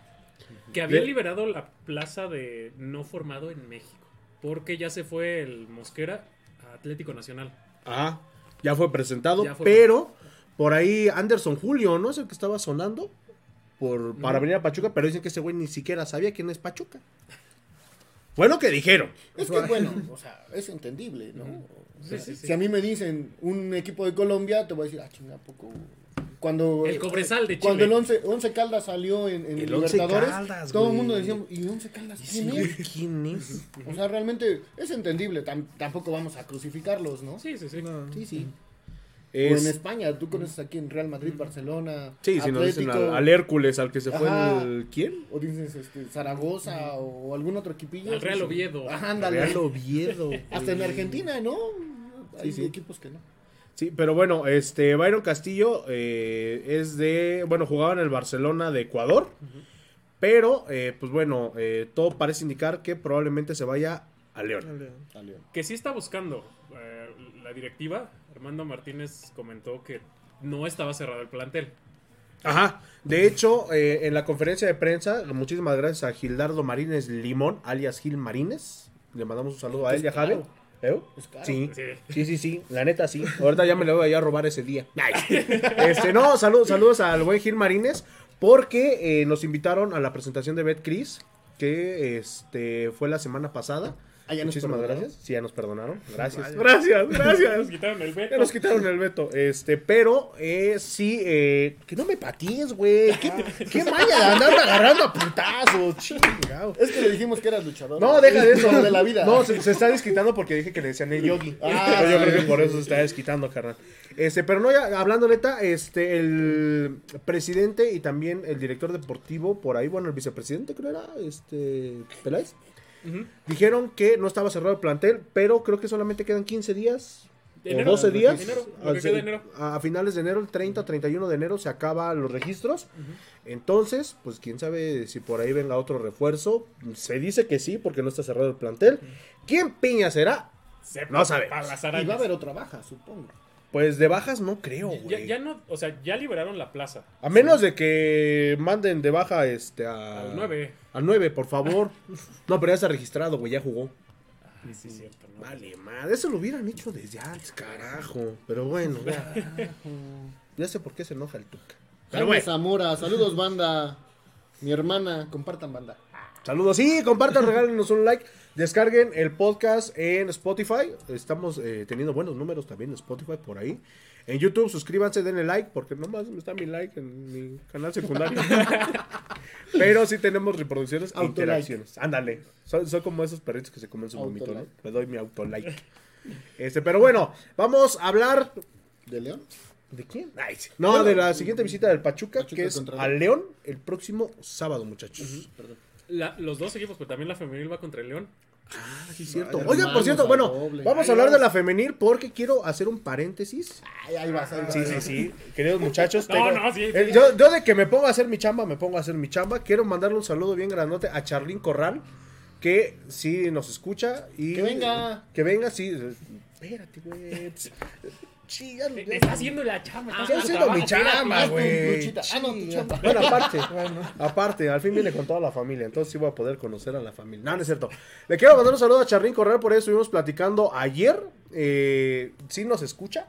Que habían Le- liberado la plaza de no formado en México. Porque ya se fue el Mosquera a Atlético Nacional. Ah, ya fue presentado, Ya fue pero por ahí Anderson Julio, ¿no? Es el que estaba sonando por, para venir a Pachuca, pero dicen que ese güey ni siquiera sabía quién es Pachuca. Fue lo que dijeron. Es que bueno, o sea, es entendible, ¿no? O sea, Sí, sí, sí. Si a mí me dicen un equipo de Colombia, te voy a decir, ah, chinga, ¿a poco. Cuando, El Cobresal de Chile. Cuando el Once, Once Caldas salió en, en El Once Libertadores, Caldas, todo el mundo decía, ¿y Once Caldas quién es? ¿Quién es? O sea, realmente es entendible, tam- tampoco vamos a crucificarlos, ¿no? Sí, sí, sí. No. Sí, sí. O en España, tú conoces aquí en Real Madrid, Barcelona, sí, si nos dicen al, al Hércules, al que se fue Ajá. el... ¿Quién? o dices este, Zaragoza o algún otro equipillo. Al Real. Oviedo. Ajá, ándale. Real Oviedo. Hasta en. Argentina, ¿no? Hay sí. equipos que no. Sí, pero bueno, este Byron Castillo eh, es de, bueno, jugaba en el Barcelona de Ecuador, pero eh, pues bueno, eh, todo parece indicar que probablemente se vaya a León. A León. Que sí está buscando eh, la directiva. Armando Martínez comentó que no estaba cerrado el plantel. Ajá, de hecho, eh, en la conferencia de prensa, muchísimas gracias a Gildardo Marínez Limón, alias Gil Marínez, le mandamos un saludo a él y a. ¿Eh? Sí. Sí. Sí, sí, sí, la neta sí. Ahorita ya me lo voy a robar ese día. Este, no, saludos, saludos al buen Gil Marínez, porque eh, nos invitaron a la presentación de Bet Cris, que este fue la semana pasada. Ah, ¿ya nos Muchísimas gracias. Sí, ya nos perdonaron. Gracias. Gracias, Nos gracias. quitaron el veto. Ya nos quitaron el veto. Este, pero eh, sí, eh, que no me patees, güey. ¿Qué, qué malla de andar agarrando a putazos, chingado. Es que le dijimos que eras luchador. No, deja de eso. de la vida. No, se, se está desquitando porque dije que le decían el yogi. Ah, Pero yo creo que por eso se está desquitando, carnal. Este, pero no, ya hablando neta, este, el presidente y también el director deportivo, por ahí, bueno, el vicepresidente creo era, este, Peláez, Dijeron que no estaba cerrado el plantel, pero creo que solamente quedan 15 días. De o enero, 12 días. enero, a, que queda de enero. a- a finales de enero, el 30 o 31 de enero, se acaban los registros. Entonces, pues quién sabe si por ahí venga otro refuerzo. Se dice que sí, porque no está cerrado el plantel. ¿Quién piña será? Sepa No sabemos. para las Y va a haber otra baja, supongo. Pues de bajas no creo, güey. ya no, o sea, ya liberaron la plaza. A menos de que manden de baja este a... Al 9. Al 9, por favor. no, pero ya está registrado, güey, ya jugó. Ah, sí, cierto, ¿no? Vale, madre, eso lo hubieran hecho desde antes, carajo. Pero bueno, ya. Ya sé por qué se enoja el Tuca. Pero bueno, Zamora, saludos banda. Mi hermana, compartan banda. saludos. Sí, compartan, regálenos un like. Descarguen el podcast en Spotify. Estamos eh, teniendo buenos números también en Spotify por ahí. En YouTube, suscríbanse, denle like, porque nomás está mi like en mi canal secundario. Pero sí tenemos reproducciones e interacciones. Ándale. Soy, soy como esos perritos que se comen su vómito, ¿no? Le doy mi autolike. Este, pero bueno, vamos a hablar ¿De León? ¿De quién? Ay, sí. No, Bueno, de la siguiente visita del Pachuca, Pachuca que es al León el próximo sábado, muchachos. Perdón. La- los dos equipos, pero también la femenil va contra el León. Ah, sí, cierto. Vaya, Oigan, por cierto, bueno, doble. vamos Ahí a hablar de la femenil porque quiero hacer un paréntesis. Ay, ahí vas, ahí vas. Sí, sí, sí. Queridos muchachos, No, tengo- no, sí, sí. yo, yo de que me pongo a hacer mi chamba, me pongo a hacer mi chamba. Quiero mandarle un saludo bien grandote a Charlín Corral, que sí nos escucha y Que venga. Que venga, sí. Espérate, güey. Sí, ya lo- ya- Está haciendo la chamba. está Estoy haciendo haciendo mi chamba, güey. Ah, no, tu Chinga. chamba. Bueno, aparte, aparte, al fin viene con toda la familia, entonces sí voy a poder conocer a la familia. No, no es cierto. Le quiero mandar un saludo a Charrín Corral, por eso estuvimos platicando ayer. Eh, sí nos escucha,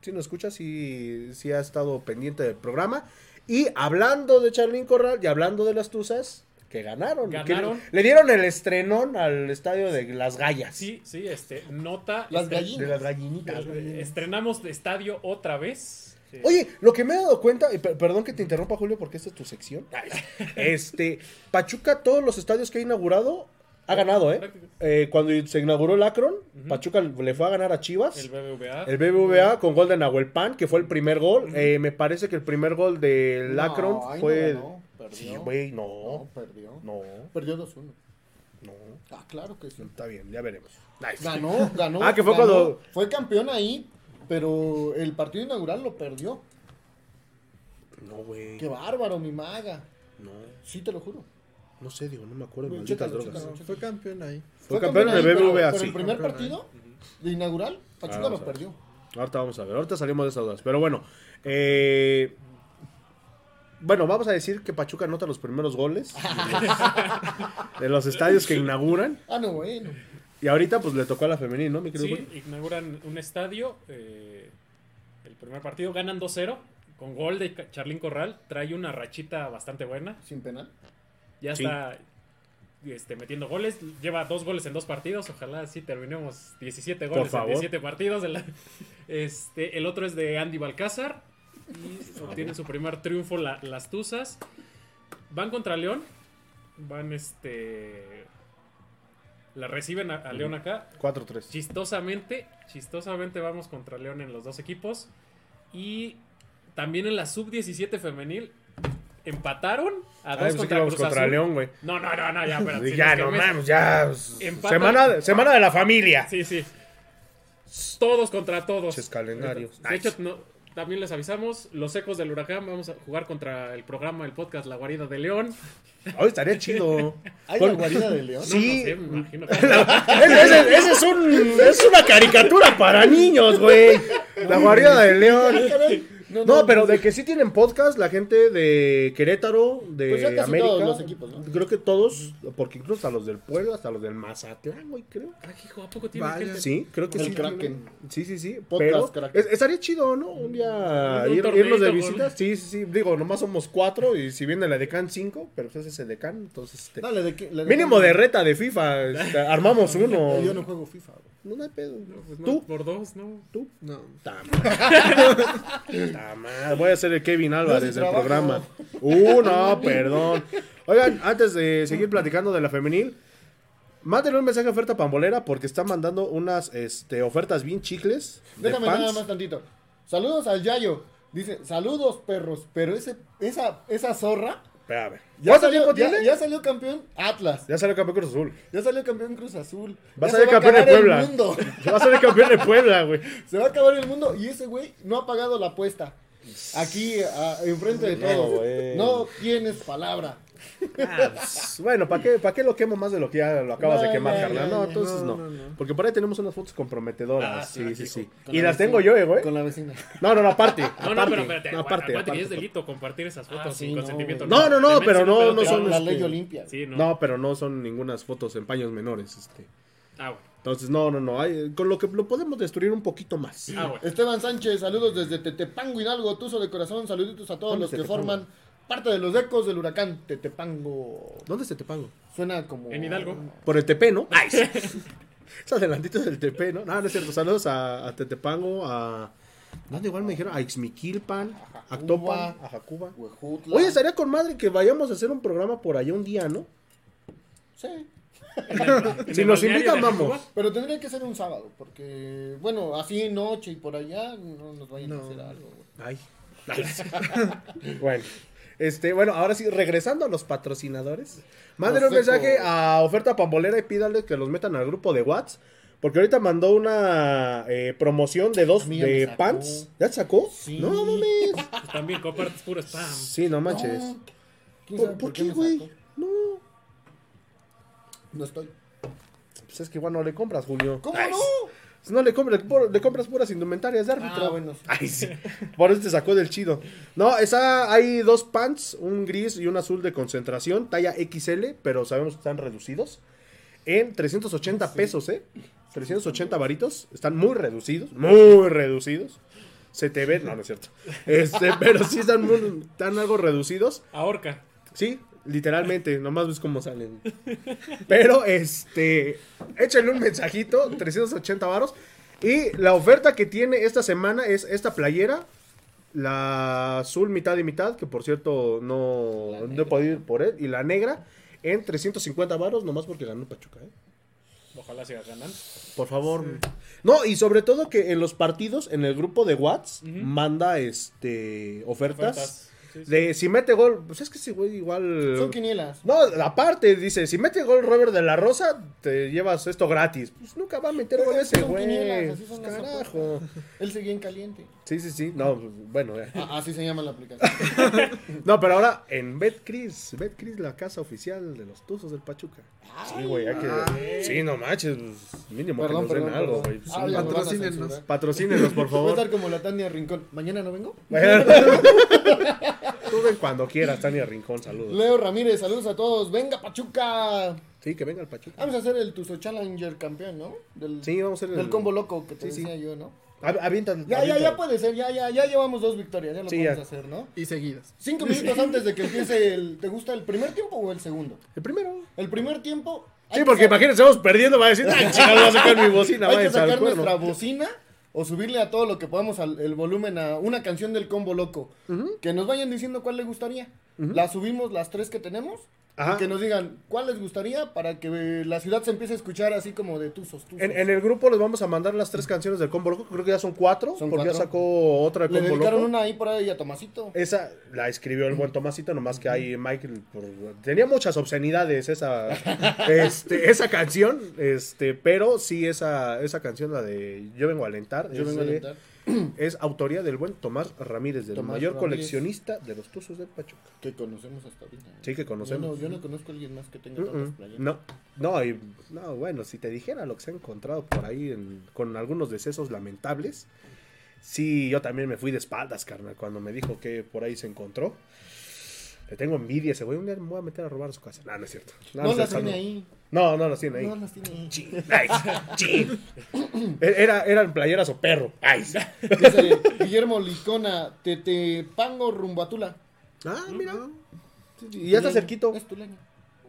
sí nos escucha, sí, sí ha estado pendiente del programa. Y hablando de Charlín Corral y hablando de las Tuzas, que ganaron. Ganaron. Que le dieron el estrenón al estadio de Las Gallas. Sí, sí, este, nota. Las este, gallinas. De las gallinitas. Estrenamos de estadio otra vez. Oye, lo que me he dado cuenta, y perdón que te interrumpa Julio porque esta es tu sección. Este, Pachuca, todos los estadios que ha inaugurado, ha ganado, ¿eh? Eh, cuando se inauguró el Akron, Pachuca le fue a ganar a Chivas. el BBVA. El BBVA con gol de Nahuel Pan, que fue el primer gol. Eh, me parece que el primer gol del No, Akron no fue. Perdió. sí, güey, No, no. perdió. No, Perdió 2-1. no. Ah, claro que sí. Está bien, ya veremos. Nice. Ganó, ganó. Ah, que fue ganó. cuando- Fue campeón ahí, pero el partido inaugural lo perdió. No, güey. Qué bárbaro, mi maga. No, Sí, te lo juro. no sé, digo, no me acuerdo. Malditas chécalo, drogas. chécalo. Fue campeón ahí. Fue campeón en el ahí, pero- BBVA, pero sí. el primer Campeón partido de inaugural, Pachuca Ah, lo perdió. Ahorita vamos a ver, ahorita salimos de esas dudas. Pero bueno, eh, bueno, vamos a decir que Pachuca anota los primeros goles de los estadios que inauguran. Ah, no, bueno. Y ahorita pues le tocó a la femenil, ¿no, mi querido Sí, inauguran un estadio. eh, el primer partido ganan 2-0 con gol de Charlín Corral. Trae una rachita bastante buena. Sin penal. Ya Sí. está este, metiendo goles. Lleva dos goles en dos partidos. Ojalá así terminemos 17 Por goles en favor. 17 partidos. de la- este, el otro es de Andy Balcázar. Y obtienen su primer triunfo la- las Tuzas. Van contra León. Van este. La reciben a, a León acá. 4-3. Chistosamente, chistosamente vamos contra León en los dos equipos. Y también en la sub-17 femenil empataron a Ah, dos que contra Cruz contra Azul. León, güey. No, no, no, no, ya, espérate, ya, no quemé- mames, ya. Empatan. Semana, de- semana de la familia. Sí, sí. Todos contra todos. Ches calendarios. De hecho, no- también les avisamos, los ecos del huracán, vamos a jugar contra el programa, el podcast La Guarida de León. Hoy estaría chido. ¿Hay Con- la guarida de León? Sí. no sé, me imagino. ese, ese- ese es, un, es una caricatura para niños, güey. La guarida de León. No, No, no, pero no. de que sí tienen podcast la gente de Querétaro, de Pues ya casi América. todos los equipos, ¿no? Creo que todos, porque incluso hasta los del Puebla, hasta los del Mazatlán, güey, creo. Ay, hijo, ¿a poco tiene gente? Sí, creo que El sí. Kraken. Sí, sí, sí. Podcast pero Kraken. es- estaría chido, ¿no? Un día Un ir- torneito irnos de visita. Sí, sí, sí. Digo, nomás somos cuatro y si viene la Decan cinco, pero pues ese es el Decan, entonces... este, Dale, de Mínimo de reta de FIFA, este, armamos uno. Yo no juego FIFA. güey. No, no hay pedo. Pues no, ¿Tú? por dos, ¿no? ¿Tú? No. Ta madre. Ta madre. Voy a ser el Kevin Álvarez del programa. Uh, no, perdón. Oigan, antes de seguir platicando de la femenil, mándenle un mensaje a oferta pambolera porque está mandando unas este, ofertas bien chicles. de Déjame pants. nada más tantito. Saludos al Yayo. Dice, saludos perros, pero ese, esa, esa zorra Espérame. ya ¿Cuánto salió, tiempo ya, tiene? ya salió campeón Atlas. Ya salió campeón Cruz Azul. Ya salió campeón Cruz Azul. Va a salir campeón de acabar el Puebla. mundo. Va a salir campeón de Puebla, güey. Se va a acabar el mundo y ese güey no ha pagado la apuesta. Aquí, a- enfrente de No, todos. No tienes palabra. Bueno, ¿para qué, ¿para qué lo quemo más de lo que ya lo acabas de quemar, carnal? No, entonces no, No, no, no. Porque por ahí tenemos unas fotos comprometedoras. Ah, sí, sí, sí, Y la las vecina. tengo yo, eh, güey. Con la vecina. No, no, no, aparte. No, no, aparte. pero espérate, No, aparte, aparte, que es delito compartir esas fotos Ah, sí, sin consentimiento. No, no, no, pero no, no son- la este- ley Olimpia. Sí, no. No, pero no son ningunas fotos en paños menores. Este. Ah, bueno. Entonces, no, no, no. hay- con lo que lo podemos destruir un poquito más. Ah, bueno. Esteban Sánchez, saludos desde Tetepango Hidalgo, Tuzo de corazón, saluditos a todos ¿Dónde los que forman parte de los ecos del huracán Tetepango. ¿Dónde se te pago? Suena como... En Hidalgo. Por el TP, ¿no? Ay, sí. Es adelantito del TP, ¿no? No, no es cierto. Saludos a, a Tetepango, a... ¿Dónde igual me dijeron? A Ixmiquilpan, a. Actopan, a Jacuba. Huejutla. Oye, estaría con madre que vayamos a hacer un programa por allá un día, ¿no? Sí. Si nos invitan, vamos. Pero tendría que ser un sábado, porque, bueno, así noche y por allá no nos vayan a No. hacer algo. güey. Ay. bueno. Este, bueno, ahora sí, regresando a los patrocinadores. Mándenle un mensaje a Oferta Pambolera y pídale que los metan al grupo de WhatsApp. Porque ahorita mandó una eh, promoción de dos de pants. ¿Ya te sacó? Sí. No mames. Pues también compartes puro spam. Sí, no manches. No. ¿Quién ¿Por, qué, güey? No. No estoy. Pues es que igual no le compras, Julio. ¿Cómo no? Si No le compras, le compras puras indumentarias de árbitro. Ah, bueno. sí. Ay, sí. Por eso te sacó del chido. No, esa, hay dos pants, un gris y un azul de concentración, talla XL, pero sabemos que están reducidos. En 380 pesos, ¿eh? 380 varitos. Están muy reducidos, muy reducidos. se te ven, no, no es cierto. Este, pero sí están, muy- están algo reducidos. Ahorca. Sí, literalmente, nomás ves cómo salen. Pero, este, échenle un mensajito, 380 varos. Y la oferta que tiene esta semana es esta playera, la azul mitad y mitad, que por cierto no, no he podido ir por él, y la negra en 350 varos, nomás porque ganó Pachuca, ¿eh? Ojalá siga ganando. Por favor. No, y sobre todo que en los partidos, en el grupo de Watts, manda este ofertas. Ofertas. Sí, sí. De si mete gol, pues es que ese güey igual. Son quinielas. No, aparte, dice, si mete gol Robert de la Rosa, te llevas esto gratis. Pues nunca va a meter gol ese Son güey. quinielas, así son Carajo. Él seguía en caliente. Sí, sí, sí. No, pues, bueno. eh. Ah, así se llama la aplicación. No, pero ahora en BetCris. BetCris, la casa oficial de los Tuzos del Pachuca. Sí, güey, hay que. Sí, no manches. pues, Mínimo Perdón, que nos den perdón, algo, güey. Ah, Patrocínenos. Patrocínenos, por Voy a favor. estar como la Tania Rincón. ¿Mañana no vengo? Tú ven cuando quieras, Tania Rincón, saludos. Leo Ramírez, saludos a todos. ¡Venga, Pachuca! Sí, que venga el Pachuca. Vamos a hacer el Tuzo Challenger campeón, ¿no? Del, Sí, vamos a hacer el. del combo loco que te Sí, sí. decía yo, ¿no? Av- Avienta. Ya, ya, ya puede ser, ya, ya, ya llevamos dos victorias, ya lo Sí, podemos ya. hacer, ¿no? Y seguidas. Cinco minutos antes de que empiece el... ¿Te gusta el primer tiempo o el segundo? El primero. El primer tiempo... Sí, que porque imagínense, vamos perdiendo, va a decir, ay, chingado, voy a sacar mi bocina, Hay que sacar cuerno. nuestra bocina o subirle a todo lo que podamos al, el volumen a una canción del combo loco. Que nos vayan diciendo cuál les gustaría. La subimos las tres que tenemos. Ajá. Y que nos digan cuál les gustaría para que la ciudad se empiece a escuchar así como de tuzos, tuzos. En, en el grupo les vamos a mandar las tres canciones del Combo Loco, creo que ya son cuatro, Son porque ya sacó otra Le de Combo dedicaron Loco. una ahí por ahí a Tomasito. Esa la escribió el buen Tomasito, nomás que ahí Michael por- tenía muchas obscenidades esa este, esa canción, este, pero sí esa esa canción la de Yo vengo a alentar, Yo vengo a alentar. Es autoría del buen Tomás Ramírez, del Tomás mayor Ramírez. coleccionista de los Tuzos del Pachuca. Que conocemos hasta ahorita. ¿eh? Sí, que conocemos. Yo no, yo no conozco a alguien más que tenga tantas playeras. No, no, y- no, bueno, si te dijera lo que se ha encontrado por ahí en- con algunos decesos lamentables, sí, yo también me fui de espaldas, carnal, cuando me dijo que por ahí se encontró. Le tengo envidia ese güey, un día me voy a meter a robar a su casa. No, no es cierto. No, las tiene ahí. No, no las tiene ahí. No las tiene ahí. Chin. Era, eran playeras o perro. Ay. Dice Guillermo Licona, te, te pango rumbo a Tula. Ah, mira. Y ya está cerquito. Es tuleño.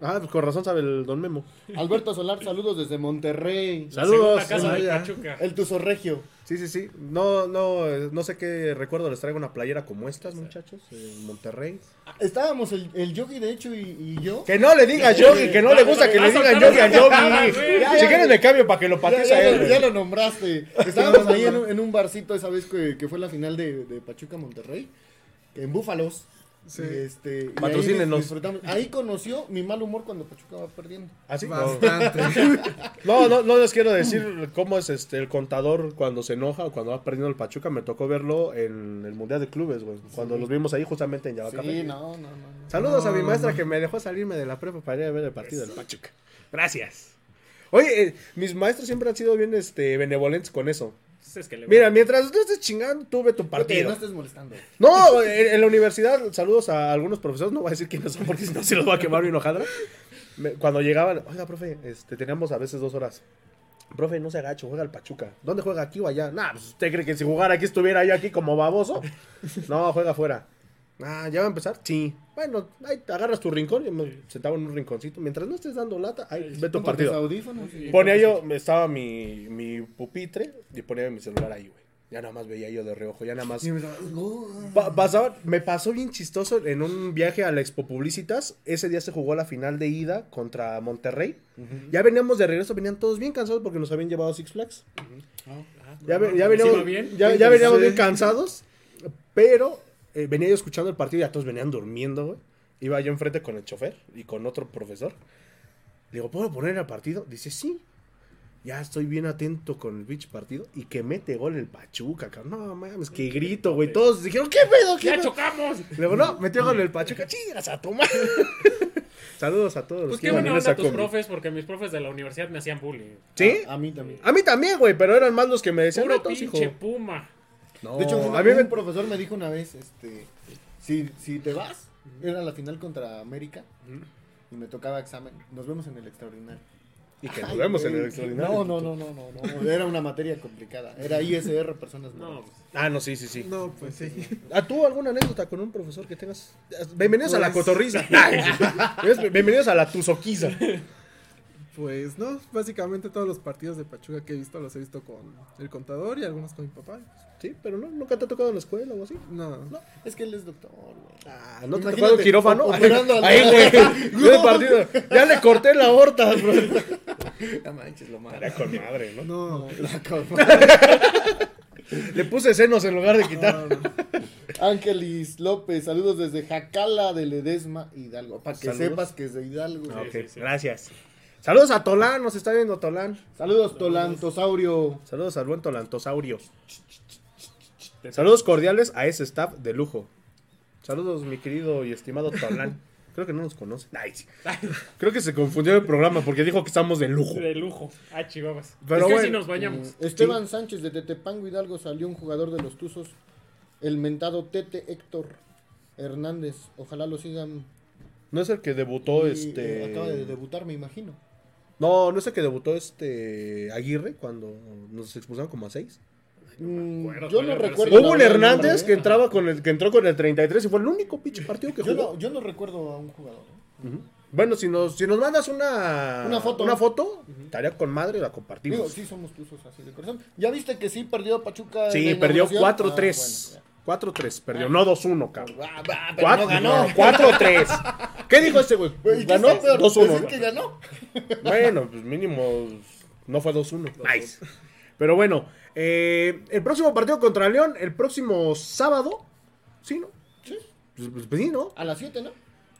Ah, pues con razón sabe el don Memo. Alberto Solar, saludos desde Monterrey. La Saludos. segunda casa de. Pachuca. El Tuzo Regio. Sí, sí, sí. No, no, eh, no sé qué recuerdo les traigo una playera como estas, muchachos, en Monterrey. Estábamos el, el Yogi, de hecho, y, y yo. Que no le diga Yogi, que no le gusta que le digan Yogi a Yogi. Ya, Si quieres me cambio para que lo Ya, patees ya él. ya lo nombraste. Estábamos ahí en un, en un barcito esa vez que, que fue la final de, de Pachuca Monterrey. En Búfalos. Sí. Y este, y ahí Patrocínenos. disfrutamos. Ahí conoció mi mal humor cuando Pachuca va perdiendo. ¿Así? Bastante. No, no, no les quiero decir cómo es este el contador cuando se enoja o cuando va perdiendo el Pachuca. Me tocó verlo en el Mundial de Clubes, güey. Cuando los vimos ahí justamente en Yabacafé. Sí, no, no, no. no. Saludos a mi maestra no. que me dejó salirme de la prepa para ir a ver el partido del Pachuca. Gracias. Oye, eh, mis maestros siempre han sido bien este, benevolentes con eso. Es que le Mira, mientras tú estés chingando, tú ve tu partido. No estés molestando. No, en, en la universidad, saludos a algunos profesores, no voy a decir quiénes son porque si no se los va a quemar mi enojadra. Me- Cuando llegaban, oiga, profe, este, teníamos a veces dos horas. Profe, no se agacho, juega al Pachuca. ¿Dónde juega aquí o allá? Nah, pues usted cree que si jugara aquí estuviera yo aquí como baboso. No, juega afuera. Ah, ¿ya va a empezar? Sí. Bueno, ahí te agarras tu rincón, yo me sentaba en un rinconcito. Mientras no estés dando lata, ahí ve tu partido. audífonos y- Ponía yo, estaba mi, mi pupitre y ponía mi celular ahí, güey. Ya nada más veía yo de reojo, ya nada más. y me pasaba- me pasó bien chistoso en un viaje a la Expo Publicitas. Ese día se jugó la final de ida contra Monterrey. Ya veníamos de regreso, venían todos bien cansados porque nos habían llevado a Six Flags. Ya, ve- ya ¿Les veníamos, bien? ya, ya veníamos Sí. bien cansados, pero eh, venía yo escuchando el partido y ya todos venían durmiendo, güey. Iba yo enfrente con el chofer y con otro profesor. Le digo, ¿puedo poner el partido? Dice, sí. Ya estoy bien atento con el bitch partido y que mete gol el Pachuca, cabrón. No mames, que grito, güey. Todos dijeron, ¿qué pedo? ¿Qué ¡Ya pedo?" chocamos! Le digo, no, metió gol el Pachuca. Chingas a tomar. Saludos a todos los Pues qué buena en onda tus combi. profes, porque mis profes de la universidad me hacían bullying. ¿Sí? A, a mí también. A mí también, güey, pero eran más los que me decían, Puro pinche puma. No, De hecho, un, a mí un me... profesor me dijo una vez, este, si, si te vas, era la final contra América y me tocaba examen, nos vemos en el extraordinario. Y que nos vemos en el extraordinario. No, no, no, no, no, no. Era una materia complicada. Era ISR, personas No. Ah, no, sí, sí, sí. No, pues sí. ¿A tú alguna anécdota con un profesor que tengas? Bienvenidos a la Pues- cotorriza. Bienvenidos a la tuzoquiza. Pues no, básicamente todos los partidos de Pachuca que he visto los he visto con el contador y algunos con mi papá. Sí, pero no, nunca te ha tocado en la escuela o así. No, Es que él es doctor, güey. Ah, ¿no te ha tocado el quirófano? Ahí, güey. Partido. Ya le corté la aorta, bro. No manches, lo malo. Era con madre, ¿no? no, La cosa. Le puse senos en lugar de quitar. no, no. Ángelis López, saludos desde Jacala de Ledesma, Hidalgo. Para que Saludos. sepas que es de Hidalgo. Ah, ok, sí, sí. gracias. Saludos a Tolán, nos está viendo Tolán. Saludos, Tolantosaurio. Saludos al buen Tolantosaurio. Saludos cordiales a ese staff de lujo. Saludos, mi querido y estimado Tolán. Creo que no nos conoce. Sí. Creo que se confundió el programa porque dijo que estamos de lujo. De lujo. Ah, chihuahuas. Pero es que bueno. si nos bañamos. Eh, Esteban Sánchez de Tetepango Hidalgo salió un jugador de los Tuzos, el mentado Tete Héctor Hernández. Ojalá lo sigan. No es el que debutó Y, este. eh, acaba de debutar, me imagino. No, no es el que debutó este Aguirre cuando nos expulsaron como a seis. Mm, yo no recuerdo. Hubo un Hernández nombre, que ¿eh? entraba con el que entró con el 33 y fue el único pinche partido que Yo jugó. no, yo no recuerdo a un jugador. ¿eh? Bueno, si nos, si nos mandas una, Una foto. una foto, estaría con madre y la Digo, compartimos. sí somos tuzos así de corazón. ¿Ya viste que sí perdió Pachuca? Sí, perdió inauguración? 4-3. Ah, 4-3, perdió, no 2-1, cabrón. Ah, va, pero Cuatro- no ganó. no, 4-3. ¿Qué dijo este güey? Güey, ¿y qué ¿Ganó? está peor? 2-1. Decir ¿no? que ganó? Bueno, pues mínimo no fue 2-1. Nice. Pero bueno, eh, el próximo partido contra León, el próximo sábado. ¿Sí, no? Sí. Pues, pues- pues sí, ¿no? A las 7, ¿no?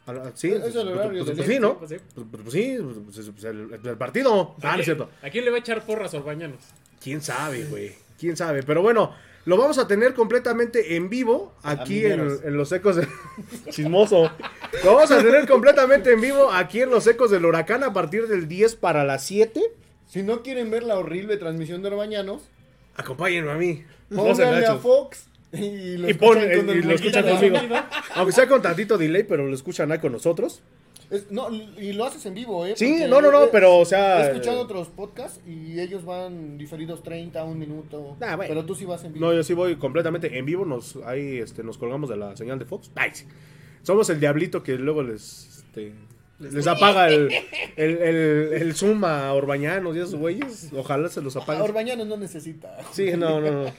A la- Sí, Es pues, el pues, horario pues, pues sí, ¿no? pues sí. Pues, pues, pues sí, pues, pues, el, el partido. Ah, no es cierto. ¿A quién le va a echar porras Orbañanos? ¿Quién sabe, güey? ¿Quién sabe? Pero bueno, lo vamos a tener completamente en vivo aquí en, los ecos de... Chismoso. Lo vamos a tener completamente en vivo aquí en los ecos del huracán a partir del 10 para las 7. Si no quieren ver la horrible transmisión de Orbañanos, Acompáñenme a mí. Pónganle a. Fox y lo Y pon- escuchan con y lo escuchan conmigo. Aunque sea con tantito delay, pero lo escuchan ahí con nosotros. Es- no, y lo haces en vivo, ¿eh? Sí, Porque no, no, no, he- pero o sea... He escuchado otros podcasts y ellos van diferidos 30, un minuto. Ah, bueno. Pero tú sí vas en vivo. No, yo sí voy completamente en vivo. Nos, ahí este, nos colgamos de la señal de Fox. Sí. Somos el diablito que luego les, este, les apaga el, el, el, el Zoom a Orbañanos y esos güeyes. Ojalá se los apague. Orbañanos no necesita. Sí, no, no, no.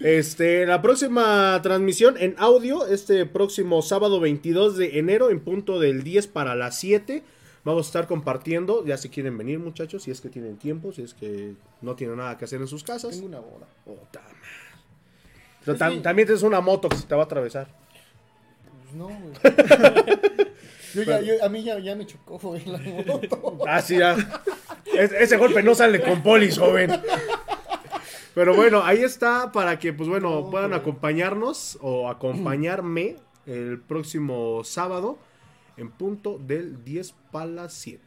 Este, la próxima transmisión en audio, este próximo sábado 22 de enero, en punto del 10 para las 7. Vamos a estar compartiendo, ya si quieren venir muchachos, si es que tienen tiempo, si es que no tienen nada que hacer en sus casas. Tengo una boda. Madre. Pero tam- También tienes una moto que se te va a atravesar. Pues no, güey. Yo ya, yo- a mí ya, ya me chocó, güey, la moto. Ah, sí, ya. Es- ese golpe no sale con polis, joven. Pero bueno, ahí está para que, pues bueno, No, puedan acompañarnos o acompañarme el próximo sábado en punto del 10 para las 7.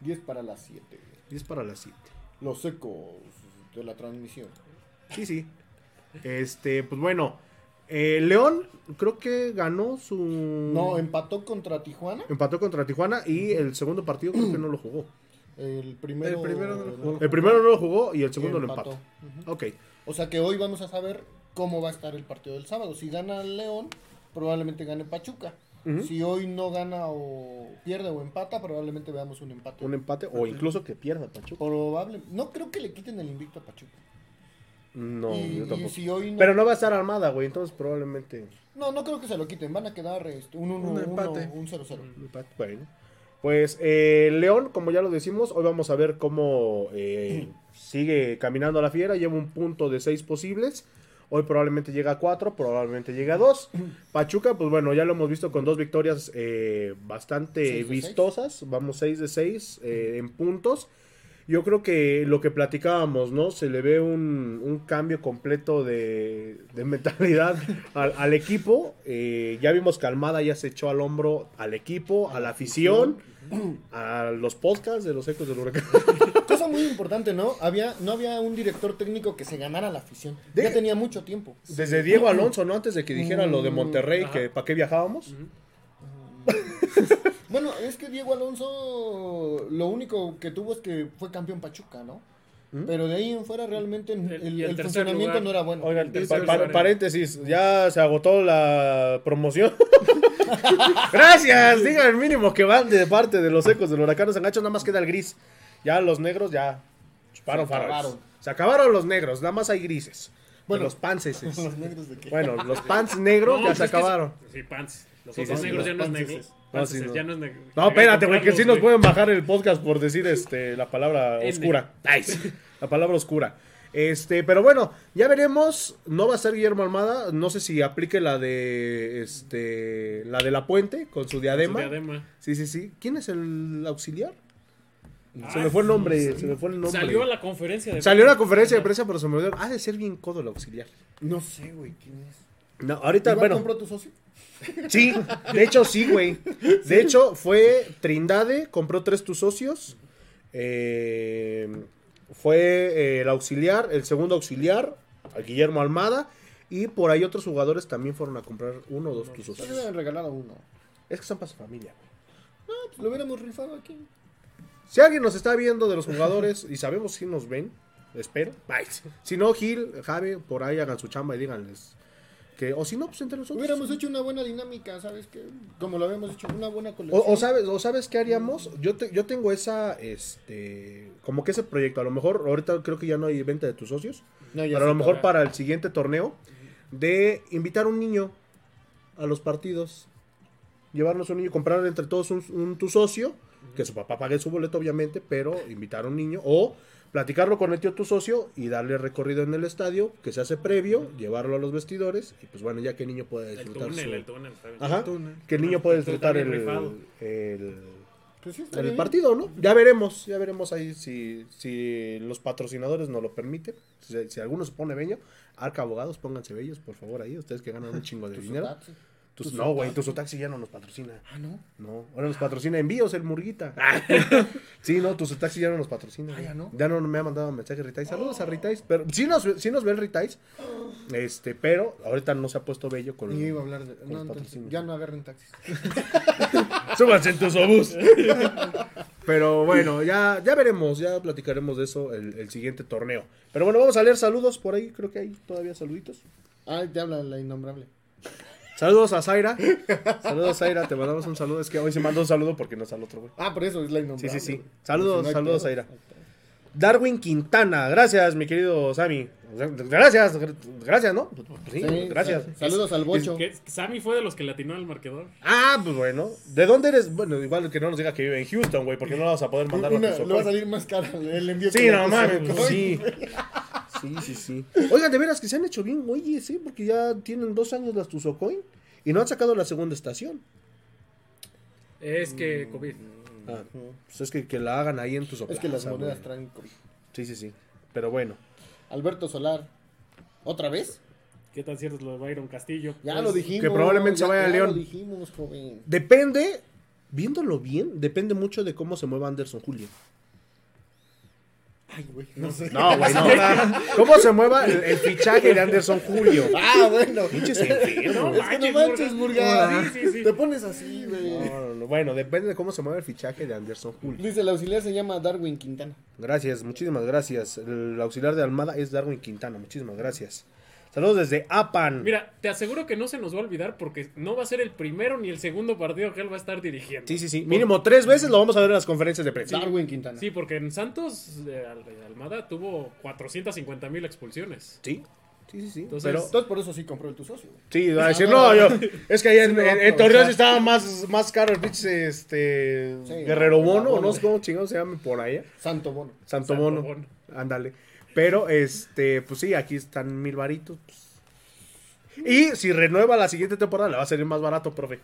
10 para las 7. 10 para las 7. Los ecos de la transmisión. Sí, sí. Este, pues bueno, eh, León creo que ganó su... No, empató contra Tijuana. Empató contra Tijuana y el segundo partido creo que no lo jugó. El primero, El primero no lo jugó. El primero no lo jugó y el y segundo lo empató. Ujú. Ok. O sea que hoy vamos a saber cómo va a estar el partido del sábado. Si gana el León, probablemente gane Pachuca. Si hoy no gana o pierde o empata, probablemente veamos un empate. Un empate o incluso que pierda Pachuca. Probable. No creo que le quiten el invicto a Pachuca. No, y, yo tampoco. si hoy no, Pero no va a estar armada, güey, entonces probablemente no, no creo que se lo quiten. Van a quedar este, un 1 Un empate. un 0-0. un empate. Bueno. Pues eh, León, como ya lo decimos, hoy vamos a ver cómo eh, sigue caminando la fiera. Lleva un punto de seis posibles. Hoy probablemente llega a cuatro, probablemente llega a dos. Pachuca, pues bueno, ya lo hemos visto con dos victorias eh, bastante Seis vistosas. Vamos 6 de 6 en puntos. Yo creo que lo que platicábamos, ¿no? Se le ve un, un cambio completo de, de mentalidad al, al equipo. Eh, ya vimos que Almada ya se echó al hombro al equipo, a la afición, a los podcasts de los ecos del huracán. Cosa muy importante, ¿no? Había, no había un director técnico que se ganara la afición. De- Ya tenía mucho tiempo. Desde Diego Alonso, ¿no? Antes de que dijera lo de Mm, Monterrey, ajá. que para qué viajábamos. Bueno, es que Diego Alonso lo único que tuvo es que fue campeón Pachuca, ¿no? Pero de ahí en fuera realmente el, funcionamiento lugar. no era bueno. Oigan, pa- pa- paréntesis, ya se agotó la promoción. Gracias, digan el mínimo que van de parte de los ecos del huracán Sangacho, nada más queda el gris. Ya los negros ya chuparon Se acabaron. Se acabaron los negros, nada más hay grises. Bueno, los pances. Los negros de qué? Bueno, los pants negros No, ya se acabaron. Sí, pants. Los Sí, otros sí, sí, negros los ya no es pances. No, Pances, sí, no. ya no es negro. No, espérate, güey, que sí nos pueden bajar el podcast por decir este la palabra oscura. Nice. La palabra oscura. Este, pero bueno, ya veremos. No va a ser Guillermo Almada. No sé si aplique la de este la de la puente con su Su diadema. diadema. Sí, sí, sí. ¿Quién es el auxiliar? se Ah, me fue el nombre, sí. se me fue el nombre. Salió a la conferencia de Salió a la conferencia de prensa, pero se me olvidó. Ha de ser bien codo el auxiliar. No sé, güey, ¿quién es? No, ahorita, ¿Igual bueno. compró tu socio? Sí, de hecho sí, güey. De hecho fue Trindade, compró tres tus socios. eh, fue eh, el auxiliar, el segundo auxiliar, a Guillermo Almada. Y por ahí otros jugadores también fueron a comprar uno o dos tus socios. hubieran regalado uno. Es que son para su familia. güey. Pues lo hubiéramos rifado aquí. Si alguien nos está viendo de los jugadores y sabemos si nos ven, espero. Bye. Si no, Gil, Javi, por ahí hagan su chamba y díganles que. O si no, pues entre nosotros. Hubiéramos hecho una buena dinámica, ¿sabes qué? Como lo habíamos hecho, una buena colección. O, o sabes, o sabes qué haríamos, yo te- yo tengo esa, este, como que ese proyecto, a lo mejor ahorita creo que ya no hay venta de tus socios, No, pero a lo mejor para- el siguiente torneo, de invitar un niño a los partidos, llevarnos un niño, comprar entre todos un, un tu socio, que su papá pague su boleto obviamente, pero invitar a un niño, o platicarlo con el tío tu socio y darle recorrido en el estadio, que se hace previo, llevarlo a los vestidores, y pues bueno, ya que el niño pueda El disfrutar túnel, su- el túnel. Ajá, túnel. que el niño pueda Estoy disfrutar el, el, Pues sí, el partido, ¿no? Ya veremos, ya veremos ahí si, si los patrocinadores nos lo permiten. Si, si alguno se pone bello, Arca Abogados, pónganse bellos, por favor, ahí, ustedes que ganan un chingo de dinero. Tus- tu no, güey, tu Sotaxi. Sotaxi ya no nos patrocina. Ah, ¿no? No, ahora nos patrocina envíos el Murguita. sí, no, tu Sotaxi ya no nos patrocina. Ah, ya no. Ya no me ha mandado mensaje Ritais. Saludos a Ritais. Pero sí nos, sí nos ve el Ritais. Este, pero ahorita no se ha puesto bello con yo iba a hablar de... con No, los entonces, patrocinios. ya no agarren taxis. Súbanse en tu obús. Pero bueno, ya, ya veremos, ya platicaremos de eso el, el siguiente torneo. Pero bueno, vamos a leer saludos por ahí, creo que hay todavía saluditos. Ah, te habla la innombrable. Saludos a Zaira. Saludos Zaira, te mandamos un saludo. Es que hoy se mandó un saludo porque no está el otro, güey. Ah, por eso es la Sí, innombrable. sí, sí. güey. Saludos, saludos Zaira. Darwin Quintana, gracias, mi querido Sammy. Gracias, gracias, ¿no? Pues Sí, Sí, gracias. sal- Saludos al bocho. Que Sammy fue de los que latinó al marcador. Ah, pues bueno. ¿De dónde eres? Bueno, igual que no nos diga que vive en Houston, güey, porque no vamos a poder mandar Una- los le va a salir más caro el envío. Sí, la no mames, pues sí. Sí, sí, sí. Oigan, de veras que se han hecho bien, güey, sí, porque ya tienen dos años las Tuzocoin y no han sacado la segunda estación. Es que COVID. Ah, pues es que, que la hagan ahí en Tuzoplaza. Es que las güey. monedas traen... COVID. Sí, sí, sí. Pero bueno. Alberto Solar. ¿Otra vez? ¿Qué tan cierto es lo de Byron Castillo? Ya Pues, lo dijimos. que probablemente se ya- vaya a ya León. lo dijimos, joven. Depende, viéndolo bien, depende mucho de cómo se mueva Anderson Julio. Ay, güey, no sé. No, güey, no. ¿Cómo se mueva el, el fichaje de Anderson Julio? Ah, bueno. Pinches enfermos. Es que no manches. Sí, sí, sí. Te pones así, güey. No, no, no. Bueno, depende de cómo se mueva el fichaje de Anderson Julio. Dice, el auxiliar se llama Darwin Quintana. Gracias, muchísimas gracias. El auxiliar de Almada es Darwin Quintana, muchísimas gracias. Saludos desde Apan. Mira, te aseguro que no se nos va a olvidar porque no va a ser el primero ni el segundo partido que él va a estar dirigiendo. Sí, sí, sí. Mínimo tres veces lo vamos a ver en las conferencias de prensa. Darwin Quintana. Sí, porque en Santos, eh, Al- Almada tuvo 450 mil expulsiones. Sí, sí, sí. sí. Entonces- Pero, Entonces por eso sí compró el tu socio. güey. sí, va a decir, no, yo, es que allá en, Sí, en- en aprovechar. Torreón sí estaba más, más caro el pinche, este, Sí, Guerrero no, Bono, no sé cómo chingado se llama por allá. Santo Bono. Santo, Santo Bono. Bono. Ándale. Pero, este, pues sí, aquí están mil varitos. pues. Y si renueva la siguiente temporada, le va a salir más barato, profe.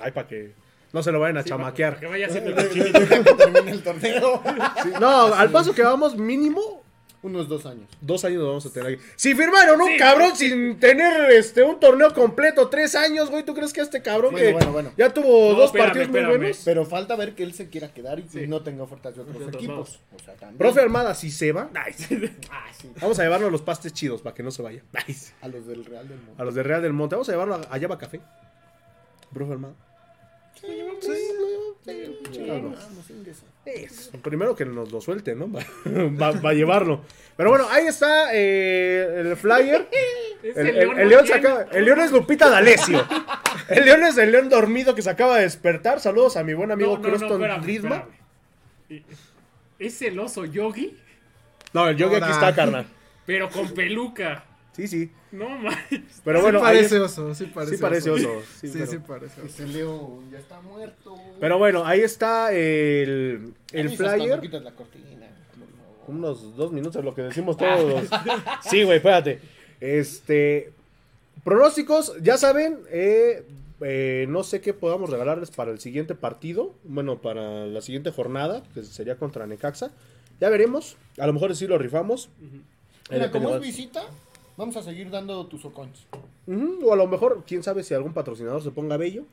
Ay, para que no se lo vayan a Sí, chamaquear. para que vaya haciendo el Deja chinito. que termine el torneo. Sí, no, al paso que vamos, mínimo Unos dos años. dos años lo vamos a tener aquí. Si firmaron un Sí. cabrón sin tener este un torneo completo, tres años, güey, ¿tú crees que este cabrón Bueno, que bueno, bueno. ya tuvo No, dos espérame, partidos muy buenos? Pero falta ver que él se quiera quedar y Sí. no tenga ofertas de otros equipos. O sea, también. Profe Armada, si se va, Ah, sí. vamos a llevarlo a los pastes chidos para que no se vaya. A los del Real del Mundo. A los de Real del Monte, vamos a llevarlo a, a Café. Profe Armada. Sí, lo no. Vamos, primero que nos lo suelte, ¿no? Va, va a llevarlo. Pero bueno, ahí está eh, el flyer. El, el- león el no león se tiene- acaba- el león es Lupita D'Alessio. El león es el león dormido que se acaba de despertar. Saludos a mi buen amigo No, no, no, Croston espérame, Drisma. espérame. ¿E- ¿Es el oso yogi? No, el yogi aquí está, carnal. Pero con peluca. Sí, sí. No manches. Pero sí bueno, ahí parece oso, sí parece sí parece oso. Sí, Sí, pero, sí parece oso. Ese león ya está muerto. pero bueno, ahí está el, el flyer. la cortina. Unos dos minutos, lo que decimos todos. Sí, güey, espérate. Este. Pronósticos, ya saben. eh, eh, no sé qué podamos regalarles para el siguiente partido. Bueno, para la siguiente jornada, que sería contra Necaxa. Ya veremos. A lo mejor sí lo rifamos. Eh, Mira, depende como es visita, vamos a seguir dando tus ocoins. Ujú, O a lo mejor, quién sabe si algún patrocinador se ponga bello.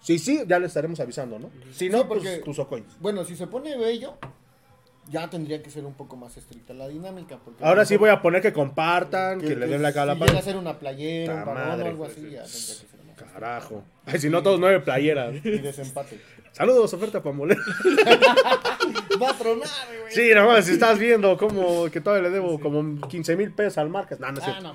Sí, sí, ya le estaremos avisando, ¿no? Si no, Sí, porque- pues tus ocoins. Bueno, si se pone bello, ya tendría que ser un poco más estricta la dinámica. Porque Ahora sí voy a poner que compartan, que, le den la si llega a ser una playera, un madre. o algo así, ya tendría que ser más. Carajo. Ay, si no, todos nueve playeras. Y desempate. Saludos, oferta para moler. Va a tronar, güey. Sí, nomás, si estás viendo como que todavía le debo como 15 mil pesos al Marcas. No, no Ah, no.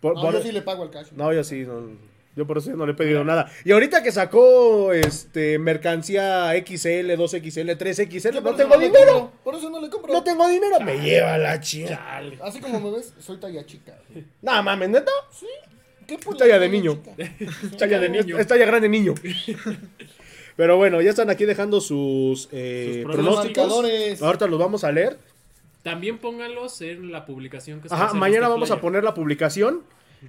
Por- No, por- yo sí le pago al cash. No, yo sí, no, yo por eso no le he pedido nada. Y ahorita que sacó este mercancía XL, 2XL, 3XL, Yo no por eso tengo dinero. compro, Por eso no le compro. No tengo dinero, me lleva la chica. Chale. Así como me ves, soy talla chica. No mames, neta. Sí. ¿Qué Talla de niño. Talla de niño. niño. Es talla grande niño. Pero bueno, ya están aquí dejando sus, eh, Sus pronósticos. Ahorita los vamos a leer. También pónganlos en la publicación que se Ajá, mañana este vamos a poner la publicación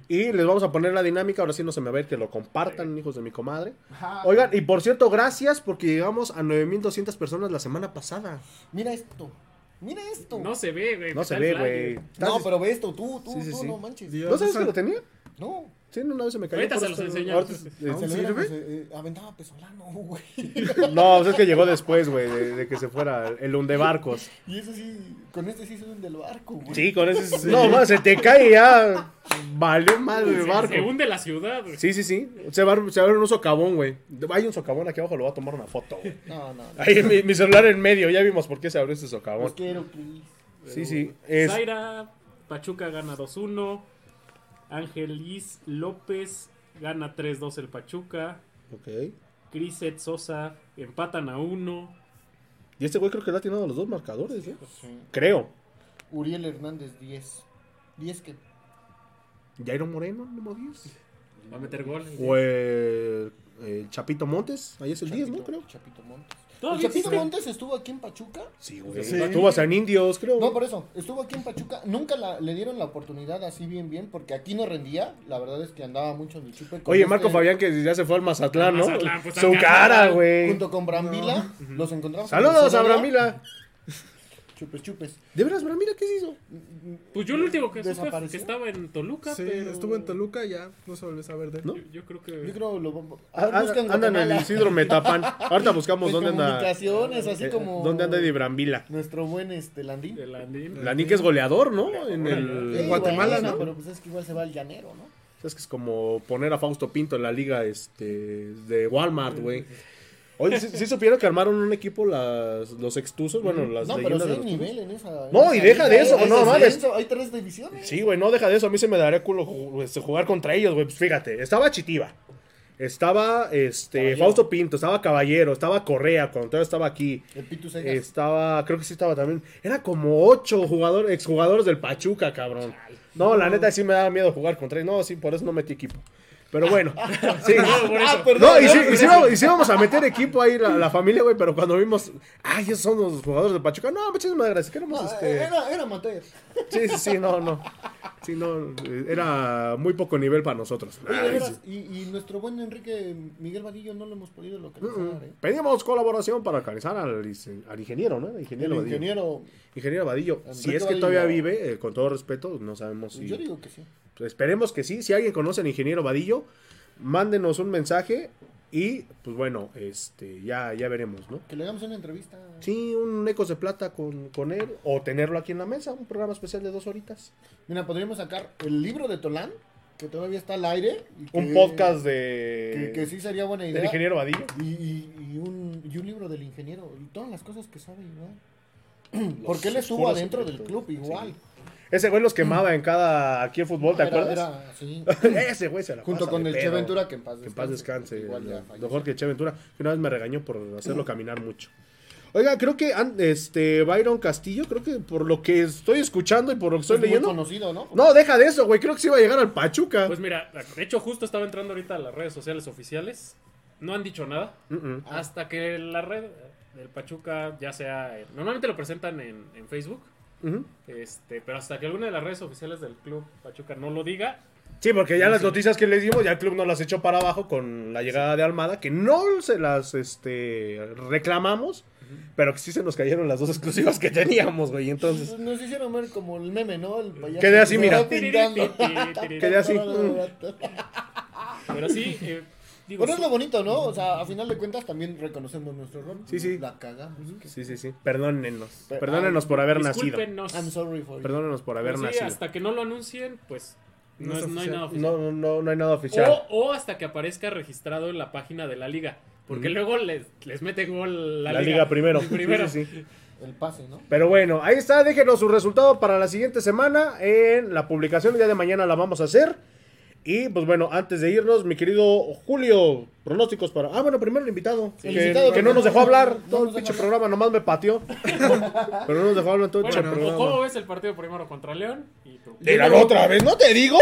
y les vamos a poner la dinámica. Ahora sí no se me va a ir que lo compartan, hijos de mi comadre. Ajá. Oigan, y por cierto, gracias porque llegamos a 9200 personas la semana pasada. Mira esto. Mira esto. No se ve, güey. No se ve, güey. No, pero ve esto, tú, tú, Sí, sí, tú, sí. no manches. Dios, ¿No sabes que lo tenía? No. Sí, una vez se me cayó. Ahorita se los enseñamos. ahorita- Se sirve? se- eh, aventaba pesolano, güey. No, pues es que llegó después, güey, de, de que se fuera el hundebarcos. Y eso sí, con este sí suben del barco, güey. Sí, con ese. No, más, se te cae ya. Valió madre el Se- barco. Se hunde la ciudad, güey. Sí, sí, sí. Se va, se va a ver un socavón, güey. Hay un socavón aquí abajo, lo voy a tomar una foto, güey. No, no. no. Ahí mi, mi celular en medio, ya vimos por qué se abrió ese Los socavón. quiero, Cris. Sí, sí. Es, Zaira, Pachuca gana 2-1. Ángelis López gana 3-2 el Pachuca. ok. Criset Sosa empatan a 1. Y este güey creo que le ha atinado a los dos marcadores, ¿eh? Sí. Creo. Uriel Hernández, 10. 10 que. Jairo Moreno, número 10. Va a meter gol. O el, el Chapito Montes. Ahí es el 10, ¿no? Chapito- Creo. Chapito Montes. ¿El Chapito. Montes estuvo aquí en Pachuca? Sí, güey. Sí. Tú vas en Indios, creo. No, por eso. Estuvo aquí en Pachuca. Nunca la- le dieron la oportunidad así bien, bien, porque aquí no rendía. La verdad es que andaba mucho en el chupe. con Oye, Marco este- Fabián que ya se fue al Mazatlán, ¿no? Mazatlán, pues, Su cara, güey. Junto con Brambila, los encontramos. Saludos a Sonora. Chupes, chupes. ¿De veras, Bramila qué se hizo? Pues yo el último que supe fue que estaba en Toluca. Sí, pero- estuvo en Toluca y ya no se volvió a saber de él. ¿No? Yo, yo creo que. Yo creo lo vamos. Ah, Ah, busca en Anda en el Guatemala. Isidro Metapan. Ahorita buscamos De dónde anda. comunicaciones, así eh, como. ¿Dónde anda Eddie Brambila? Nuestro buen este Landín. de Landín. La Nick es goleador, ¿no? En Sí, el. Guatemala, bueno, ¿no? Pero pues es que igual se va al llanero, ¿no? Es que es como poner a Fausto Pinto en la liga este de Walmart, güey. Oye, ¿sí, sí supieron que armaron un equipo las, los extuzos? Bueno, las no, pero sí de hay los nivel en esa. No, y deja de eso, hay no mames. Hay tres divisiones. Sí, güey, no deja de eso. A mí se me daría culo este, jugar contra ellos, güey. Pues fíjate, estaba Chitiva. Estaba este Caballero. Fausto Pinto, estaba Caballero, estaba Correa cuando todavía estaba aquí. El Pitu Segas. Estaba, creo que sí estaba también. Era como ocho jugadores, exjugadores del Pachuca, cabrón. No, la neta sí me daba miedo jugar contra ellos. No, sí, por eso no metí equipo. Pero bueno, sí. Ah, perdón. No, y sí, y sí vamos, y sí vamos a meter equipo ahí la, la familia, güey, pero cuando vimos, ay, esos son los jugadores de Pachuca. No, muchísimas gracias. Queremos No, este. Era, era. Sí, sí, sí, no, no. Sí, no, era muy poco nivel para nosotros. Oye, de Ay, veras, sí. y, y nuestro buen Enrique Miguel Vadillo no lo hemos podido localizar, ¿eh? Pedimos colaboración para localizar al, ingeniero, ¿no? El El ingeniero Vadillo. ingeniero. Ingeniero Vadillo. Enrique Si es que Vadillo. todavía vive, eh, con todo respeto, no sabemos si. Yo digo que sí. Pues esperemos que sí. Si alguien conoce al ingeniero Vadillo, mándenos un mensaje y, pues bueno, este, ya, ya veremos, ¿no? Que le hagamos una entrevista. Sí, un Ecos de Plata con, con él, o tenerlo aquí en la mesa, un programa especial de dos horitas. Mira, podríamos sacar el libro de Tolán que todavía está al aire. y Un podcast de. Que, que sí sería buena idea. del ingeniero Vadillo. Y, y- y un, y un libro del ingeniero. Y todas las cosas que sabe igual. Porque él estuvo adentro del club igual. Ese güey los quemaba en cada. Aquí en fútbol, ¿te Era- acuerdas? era- sí. Ese güey se la Junto pasa con de el Che pedo. Ventura, que en paz Que en paz descanse. Igual ya. Mejor que Che Ventura. Que una vez me regañó por hacerlo caminar mucho. Oiga, creo que este Byron Castillo, creo que por lo que estoy escuchando y por lo que estoy Es muy leyendo. conocido, ¿no? No, deja de eso, güey. Creo que se iba a llegar al Pachuca. Pues mira, de hecho justo estaba entrando ahorita a las redes sociales oficiales. No han dicho nada. Mm, mm. Hasta que la red del Pachuca ya sea... Normalmente lo presentan en, en Facebook. Este, pero hasta que alguna de las redes oficiales del club Pachuca no lo diga, Sí, porque ya las noticias que les dimos, ya el club no las echó para abajo con la llegada de Almada, que no se las este, reclamamos, pero que sí se nos cayeron las dos exclusivas que teníamos, güey. Entonces, Pues Nos hicieron ver como el meme, ¿no? El payaso Quedé así, mira. Quedé así. Pero sí, eh, digo, Bueno, es lo bonito, ¿no? O sea, a final de cuentas también reconocemos nuestro error. Sí, sí. La cagamos. sí, sí, sí. Perdónennos. Pe- Perdónennos por haber nacido. I'm sorry for you. Perdónennos por haber Pero sí, nacido. hasta que no lo anuncien, pues no, No es no hay nada oficial. No, no, no hay nada oficial. O, o hasta que aparezca registrado en la página de la liga. Porque luego les, les mete gol la, La liga primero. Primero. Sí, sí, sí. El pase, ¿no? Pero bueno, ahí está, déjenos su resultado para la siguiente semana en la publicación. El día de mañana la vamos a hacer. Y pues bueno, antes de irnos, mi querido Julio, pronósticos para. Ah, bueno, primero el invitado. El que, invitado, que no nos no- dejó hablar. no todo el pinche programa nomás me pateó. pero no nos dejó hablar en todo el Bueno, pinche ¿o ¿cómo programa. ves el partido primero contra León? Y tú. Otra vez, ¿no te digo?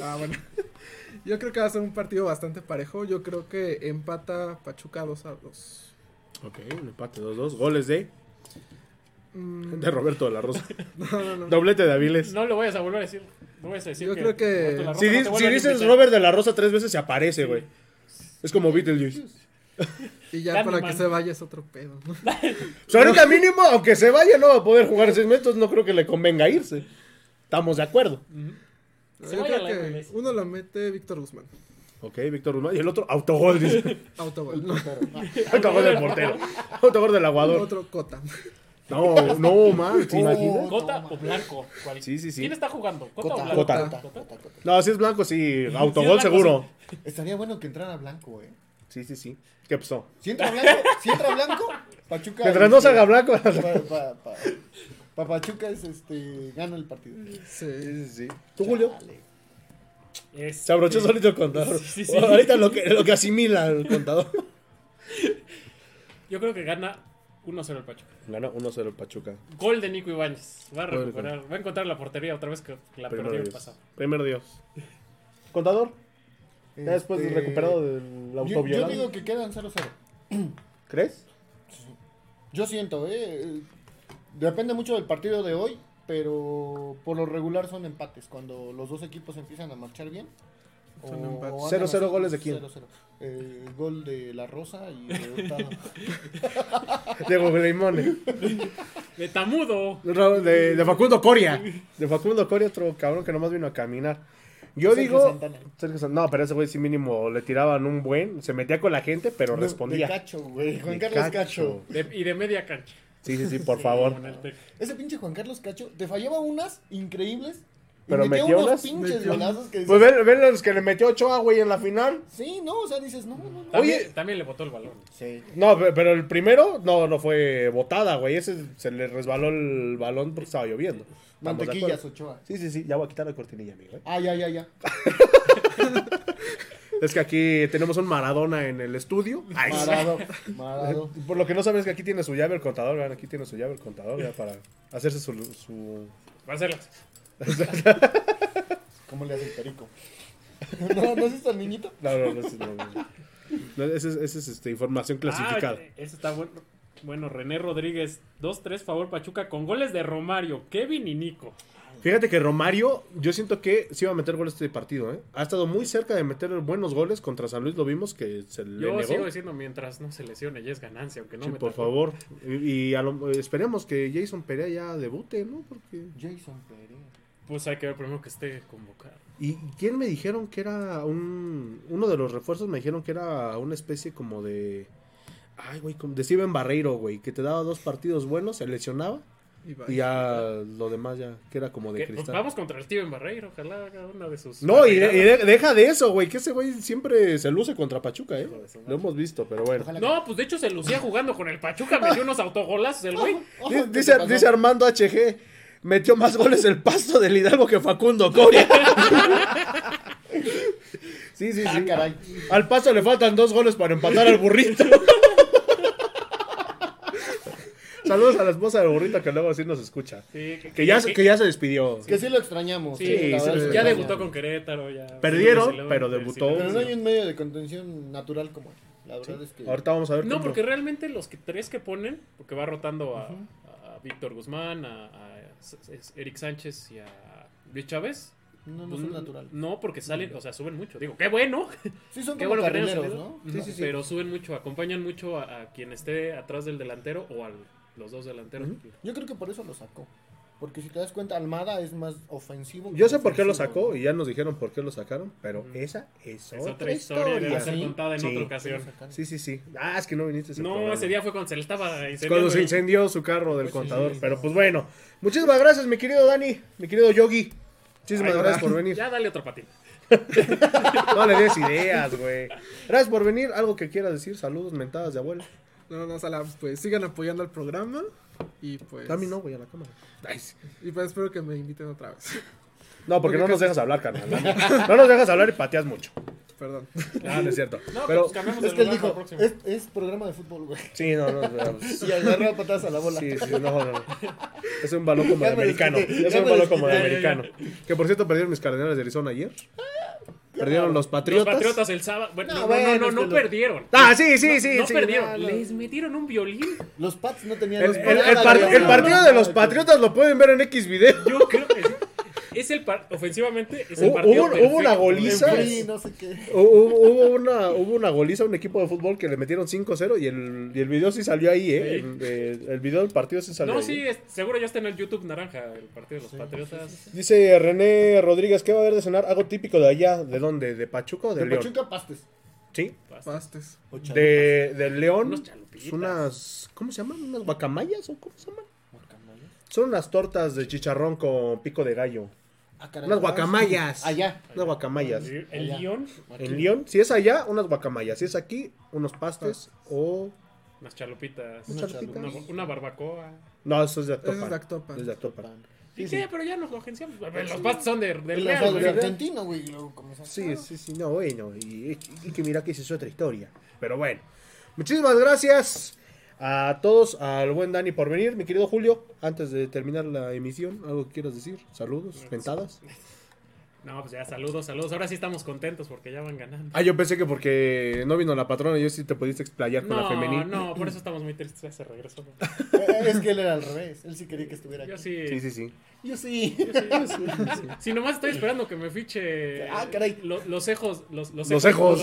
Ah, bueno. Yo creo que va a ser un partido bastante parejo. Yo creo que empata Pachuca 2 a 2. Ok, un empate 2-2. Goles de, de Roberto de la Rosa. no, no, no. Doblete de Aviles. No lo vayas a volver a decir. No vayas a decir Yo creo que- La Si, di- dices. Robert de la Rosa tres veces se aparece, güey. Es como Beetlejuice. Y ya Candyman. para que se vaya es otro pedo. ¿no? Pues ahorita mínimo, aunque se vaya, no va a poder jugar seis metros, no creo que le convenga irse. Estamos de acuerdo. Se Yo vaya creo la que MLS. uno lo mete Víctor Guzmán. Ok, Víctor Guzmán. Y el otro, autogol. dice. Autogol. No, autogol del portero. Autogol del aguador. otro Cota. No, no, man. ¿Te Oh. imaginas? ¿Cota o Blanco? ¿Cuál? Sí, sí, sí. ¿Quién está jugando? ¿Cota, o Blanco? Cota. Cota, Cota, Cota. No, si es blanco, sí. Autogol seguro. Estaría bueno que entrara blanco, eh. Sí, sí, sí. ¿Qué pasó? Si entra blanco, si entra blanco, Pachuca. Mientras no este, salga blanco. Pa, pa- pa- pa Pachuca es este gana el partido. Sí. Sí, sí, sí. ¿Tú, Julio? Este, Se abrochó solito el contador. Sí, sí, sí. Ahorita lo que, lo que asimila el contador. Yo creo que gana 1-0 el Pachuca. Gana 1-0 el Pachuca. Gol de Nico Ibáñez. Va a recuperar. Va a encontrar la portería otra vez que la perdió el Dios. pasado. Primero Dios. ¿Contador? Ya después de Este, recuperado del Yo, yo autoviolado. digo que quedan 0-0. ¿Crees? Yo siento, eh. Depende mucho del partido de hoy, pero por lo regular son empates. Cuando los dos equipos empiezan a marchar bien. Son o- empates. o 0-0 andan así, goles de quién? 0-0. Eh, gol de La Rosa y de Hurtado. Diego Limone. De Tamudo. De, de Facundo Coria. De Facundo Coria, otro cabrón que nomás vino a caminar. Yo Sergio digo. Santana. Sergio San- No, pero ese güey sí mínimo le tiraban un buen. Se metía con la gente, pero De- respondía. De Cacho, güey. Juan De Carlos Cacho. De- y de media cancha. Sí, sí, sí, por favor. Ese pinche Juan Carlos Cacho te fallaba unas increíbles. Pero metía metió unos unas. pinches Metió. golazos que Pues dices, ven, ven los que le metió Ochoa, güey, en la final. Sí, no, o sea, dices, no, no, no. También, Oye. también le botó el balón. Sí. No, pe- pero el primero no, no fue botada, güey. Ese se le resbaló el balón porque estaba lloviendo. ¿Estamos de Mantequillas? Ochoa. Sí, sí, sí. Ya voy a quitar la cortinilla, amigo. ¿eh? Ah, ya, ya, ya. Es que aquí tenemos un Maradona en el estudio. Ay. Marado, marado. Por lo que no sabes es que aquí tiene su llave el contador, vean, aquí tiene su llave el contador ya para hacerse su... su... Va a ser las. ¿Cómo le hace el perico? ¿No, ¿No visto al niñito? No, no, no, ese no, no. No, ese es, ese es, este, información clasificada. Ah, ese está bueno. Bueno, René Rodríguez, 2-3 favor Pachuca con goles de Romario, Kevin y Nico. Fíjate que Romario, yo siento que sí va a meter goles este partido, ¿eh? Ha estado muy cerca de meter buenos goles contra San Luis, lo vimos que se le Yo negó. sigo diciendo, mientras no se lesione, ya es ganancia, aunque no Sí, me por favor. Y, y a lo- esperemos que Jason Perea ya debute, ¿no? Porque... Jason Pérez. Pues hay que ver primero que esté convocado. ¿Y quién me dijeron que era un... Uno de los refuerzos me dijeron que era una especie como de... Ay, güey, como de Steven Barreiro, güey, que te daba dos partidos buenos, se lesionaba Y ya lo demás ya, que era como de pues, cristal. vamos contra el Steven Barreiro, ojalá haga una de sus. No, y, de- barrigadas. y de- deja de eso, güey, que ese güey siempre se luce contra Pachuca, ¿eh? Lo hemos visto, pero bueno. Ojalá No, pues de hecho se lucía jugando con el Pachuca, metió unos autogolazos el güey. Oh, Di- ¿qué Dice, dice Armando HG, metió más goles el pasto del Hidalgo que Facundo Coria. sí, sí, Ah, sí. caray. Al paso le faltan dos goles para empatar al burrito. Saludos a la esposa del burrito que luego así nos escucha. Sí, Que ya, se- que ya se despidió. Que sí lo extrañamos. Sí, sí, verdad que ya debutó con Querétaro. Ya, Perdieron, pero debutó. Pero no hay un medio de contención natural como él. La verdad es que. Ahorita vamos a ver No, cómo- porque realmente los que, tres que ponen, porque va rotando a, a Víctor Guzmán, a, a Eric Sánchez y a Luis Chávez. No, no pues, son natural. No, porque salen, o sea, suben mucho. Digo, qué bueno. Sí, son Qué como bueno carrileros. ¿no? Sí, sí, sí. Pero suben mucho, acompañan mucho a, a quien esté atrás del delantero o a los dos delanteros. Yo creo que por eso lo sacó. Porque si te das cuenta, Almada es más ofensivo. Yo sé por qué lo sacó y ya nos dijeron por qué lo sacaron, pero Ujú. esa es, Es otra, historia. y debe ser Sí. contada en Sí. otra ocasión. Sí, sí, sí. Ah, es que no viniste ese No, programa. ese día fue cuando se le estaba Es incendiando. Cuando se incendió su carro del Pues sí, contador. sí, pero no. pues bueno. Muchísimas gracias, mi querido Dani, mi querido Yogi. Muchísimas Ay, gracias por venir. Ya dale otro patín. No le des ideas, güey. Gracias por venir. Algo que quieras decir. Saludos, mentadas de abuelo. No, no, Sala, pues sigan apoyando al programa. Y pues. Dami no, güey, a la cámara. Sí. Y pues espero que me inviten otra vez. No, porque Porque no nos dejas hablar, carnal. No, No nos dejas hablar y pateas mucho. Perdón. Ah, no es cierto. No, Pero, pues cambiamos Es que él lugar dijo, es, es programa de fútbol, güey. sí, no, no. no, Y agarró a patadas a la bola. Sí, sí, no, no, no. Es un balón como de americano. Es un balón como de americano. Que por cierto perdieron mis cardenales de Arizona ayer. Perdieron los Los patriotas. Patriotas el sábado. Bueno, No, no, no, bueno, no, no, que no lo- perdieron. Ah, sí, sí, sí. no sí. perdieron. Les metieron un violín. Los Pats no tenían. El, los el- el habían partido de los patriotas lo pueden ver en X video. Yo creo que es, el par- ofensivamente es el Hubo- partido hubo- hubo una goliza. Free, no sé qué. Hubo, hubo una, hubo una goliza a un equipo de fútbol que le metieron 5-0 y el, y el video sí salió ahí, ¿eh? Sí. El, el- el video del partido sí salió No, ahí. sí, es- seguro ya está en el YouTube naranja el partido de los Patriotas. Dice René Rodríguez, ¿qué va a haber de cenar? Algo típico de allá. ¿De dónde? ¿De Pachuca o de, De León? Pachuca, pastes. Sí. Pastes. De, de León. Unas, ¿cómo se llaman? ¿Unas guacamayas o cómo se llaman? Son unas tortas de chicharrón con pico de gallo. Ah, caray. Unas guacamayas. Allá. Unas guacamayas. El Allá. León, En León, si es allá, unas guacamayas. Si es aquí, unos pastes o... unas chalupitas. Unas chalupitas. Una, una barbacoa. No, eso es de Actopan. es de Actopan. Es de Actopan. ¿Y qué? Pero ya nos lo agenciamos. Los pastos son de, Real, de argentino, güey. Sí, sí, sí, no, bueno. Y, y que mira que esa es otra historia. Pero bueno. Muchísimas gracias a todos, al buen Dani por venir. Mi querido Julio, antes de terminar la emisión, ¿algo que quieras decir? Saludos, mentadas. No, pues ya, saludos, saludos. Ahora sí estamos contentos porque ya van ganando. Ah, yo pensé que porque no vino la patrona, yo sí te pudiste explayar con la No, femenil. no, por eso estamos muy tristes. Ya se regresó. Eh, Es que él era al revés. Él sí quería que estuviera Yo aquí. sí. Sí, sí, sí. Yo sí. Si nomás estoy esperando que me fiche. Ah, caray. lo- los ejos. Los, los Los ejos.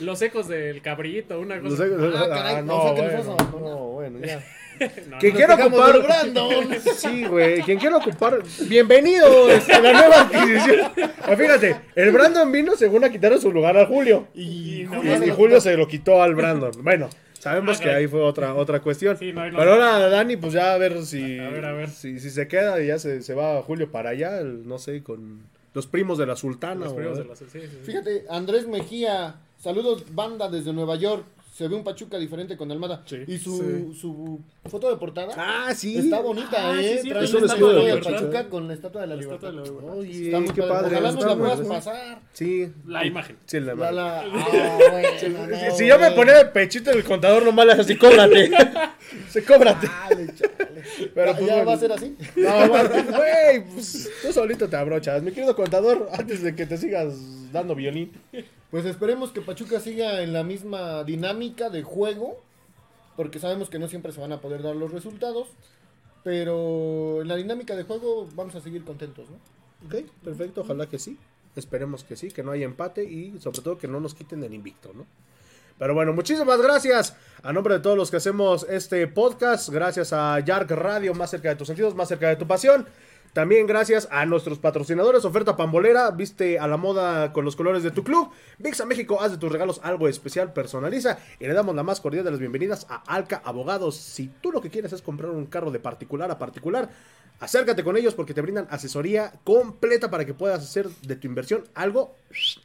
Los ecos del cabrito, una Los- cosa. Ah, caray, no, o sea que nos bueno, no, bueno, ya. No, ¿Quién no, quiere dejamos ocupar? Brandon. Sí, güey. Quien quiera ocupar. Bienvenido a la nueva adquisición. Ah, fíjate, el Brandon vino según a quitar su lugar al Julio. Y Y no, Julio Y, se y lo Julio quitó. se lo quitó al Brandon. Bueno, sabemos Ah, que ahí fue otra, otra cuestión. Sí, no, no. Pero ahora Dani, pues ya a ver si. A ver, a ver. Si, si se queda y ya se, se va Julio para allá, el- no sé, con los primos de la sultana. Los primos de sí, sí, sí. Fíjate, Andrés Mejía, saludos banda desde Nueva York. Se ve un Pachuca diferente con Almada. Sí. Y su, Sí. su foto de portada Ah, sí. está bonita, Ah, ¿eh? sí, sí, Trae es un una escudo de estatua de Pachuca. Pachuca con la estatua de la La libertad. estatua de la libertad. Oye, Está muy qué padre. padre. Ojalá nos la puedas pasar. Sí. La imagen. Sí, la imagen. la... Ah, bueno, Si, no, si yo me ponía de pechito el contador, le haces así, cóbrate. Se cóbrate. Chale, chale. Pero, ¿Ya, pues, ya bueno. va a ser así? No, güey, pues tú solito te abrochas. Mi querido contador, antes de que te sigas dando violín. Pues esperemos que Pachuca siga en la misma dinámica de juego, porque sabemos que no siempre se van a poder dar los resultados, pero en la dinámica de juego vamos a seguir contentos, ¿no? Ok, perfecto, ojalá que sí. Esperemos que sí, que no haya empate y sobre todo que no nos quiten el invicto, ¿no? Pero bueno, muchísimas gracias a nombre de todos los que hacemos este podcast. Gracias a Yark Radio, más cerca de tus sentidos, más cerca de tu pasión. También gracias a nuestros patrocinadores, oferta pambolera, viste a la moda con los colores de tu club. VIXA México, haz de tus regalos algo especial, personaliza y le damos la más cordial de las bienvenidas a Alca Abogados. Si tú lo que quieres es comprar un carro de particular a particular, acércate con ellos porque te brindan asesoría completa para que puedas hacer de tu inversión algo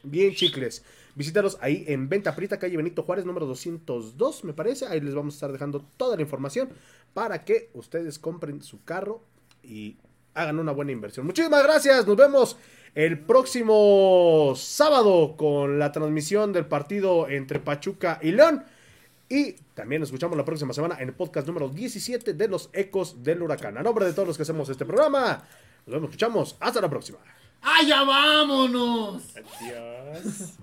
bien chicles. Visítalos ahí en Venta Prita, calle Benito Juárez, número 202, me parece. Ahí les vamos a estar dejando toda la información para que ustedes compren su carro y hagan una buena inversión. Muchísimas gracias, nos vemos el próximo sábado con la transmisión del partido entre Pachuca y León. Y también nos escuchamos la próxima semana en el podcast número 17 de los Ecos del Huracán. A nombre de todos los que hacemos este programa, nos vemos, escuchamos. Hasta la próxima. ¡Allá vámonos! Adiós.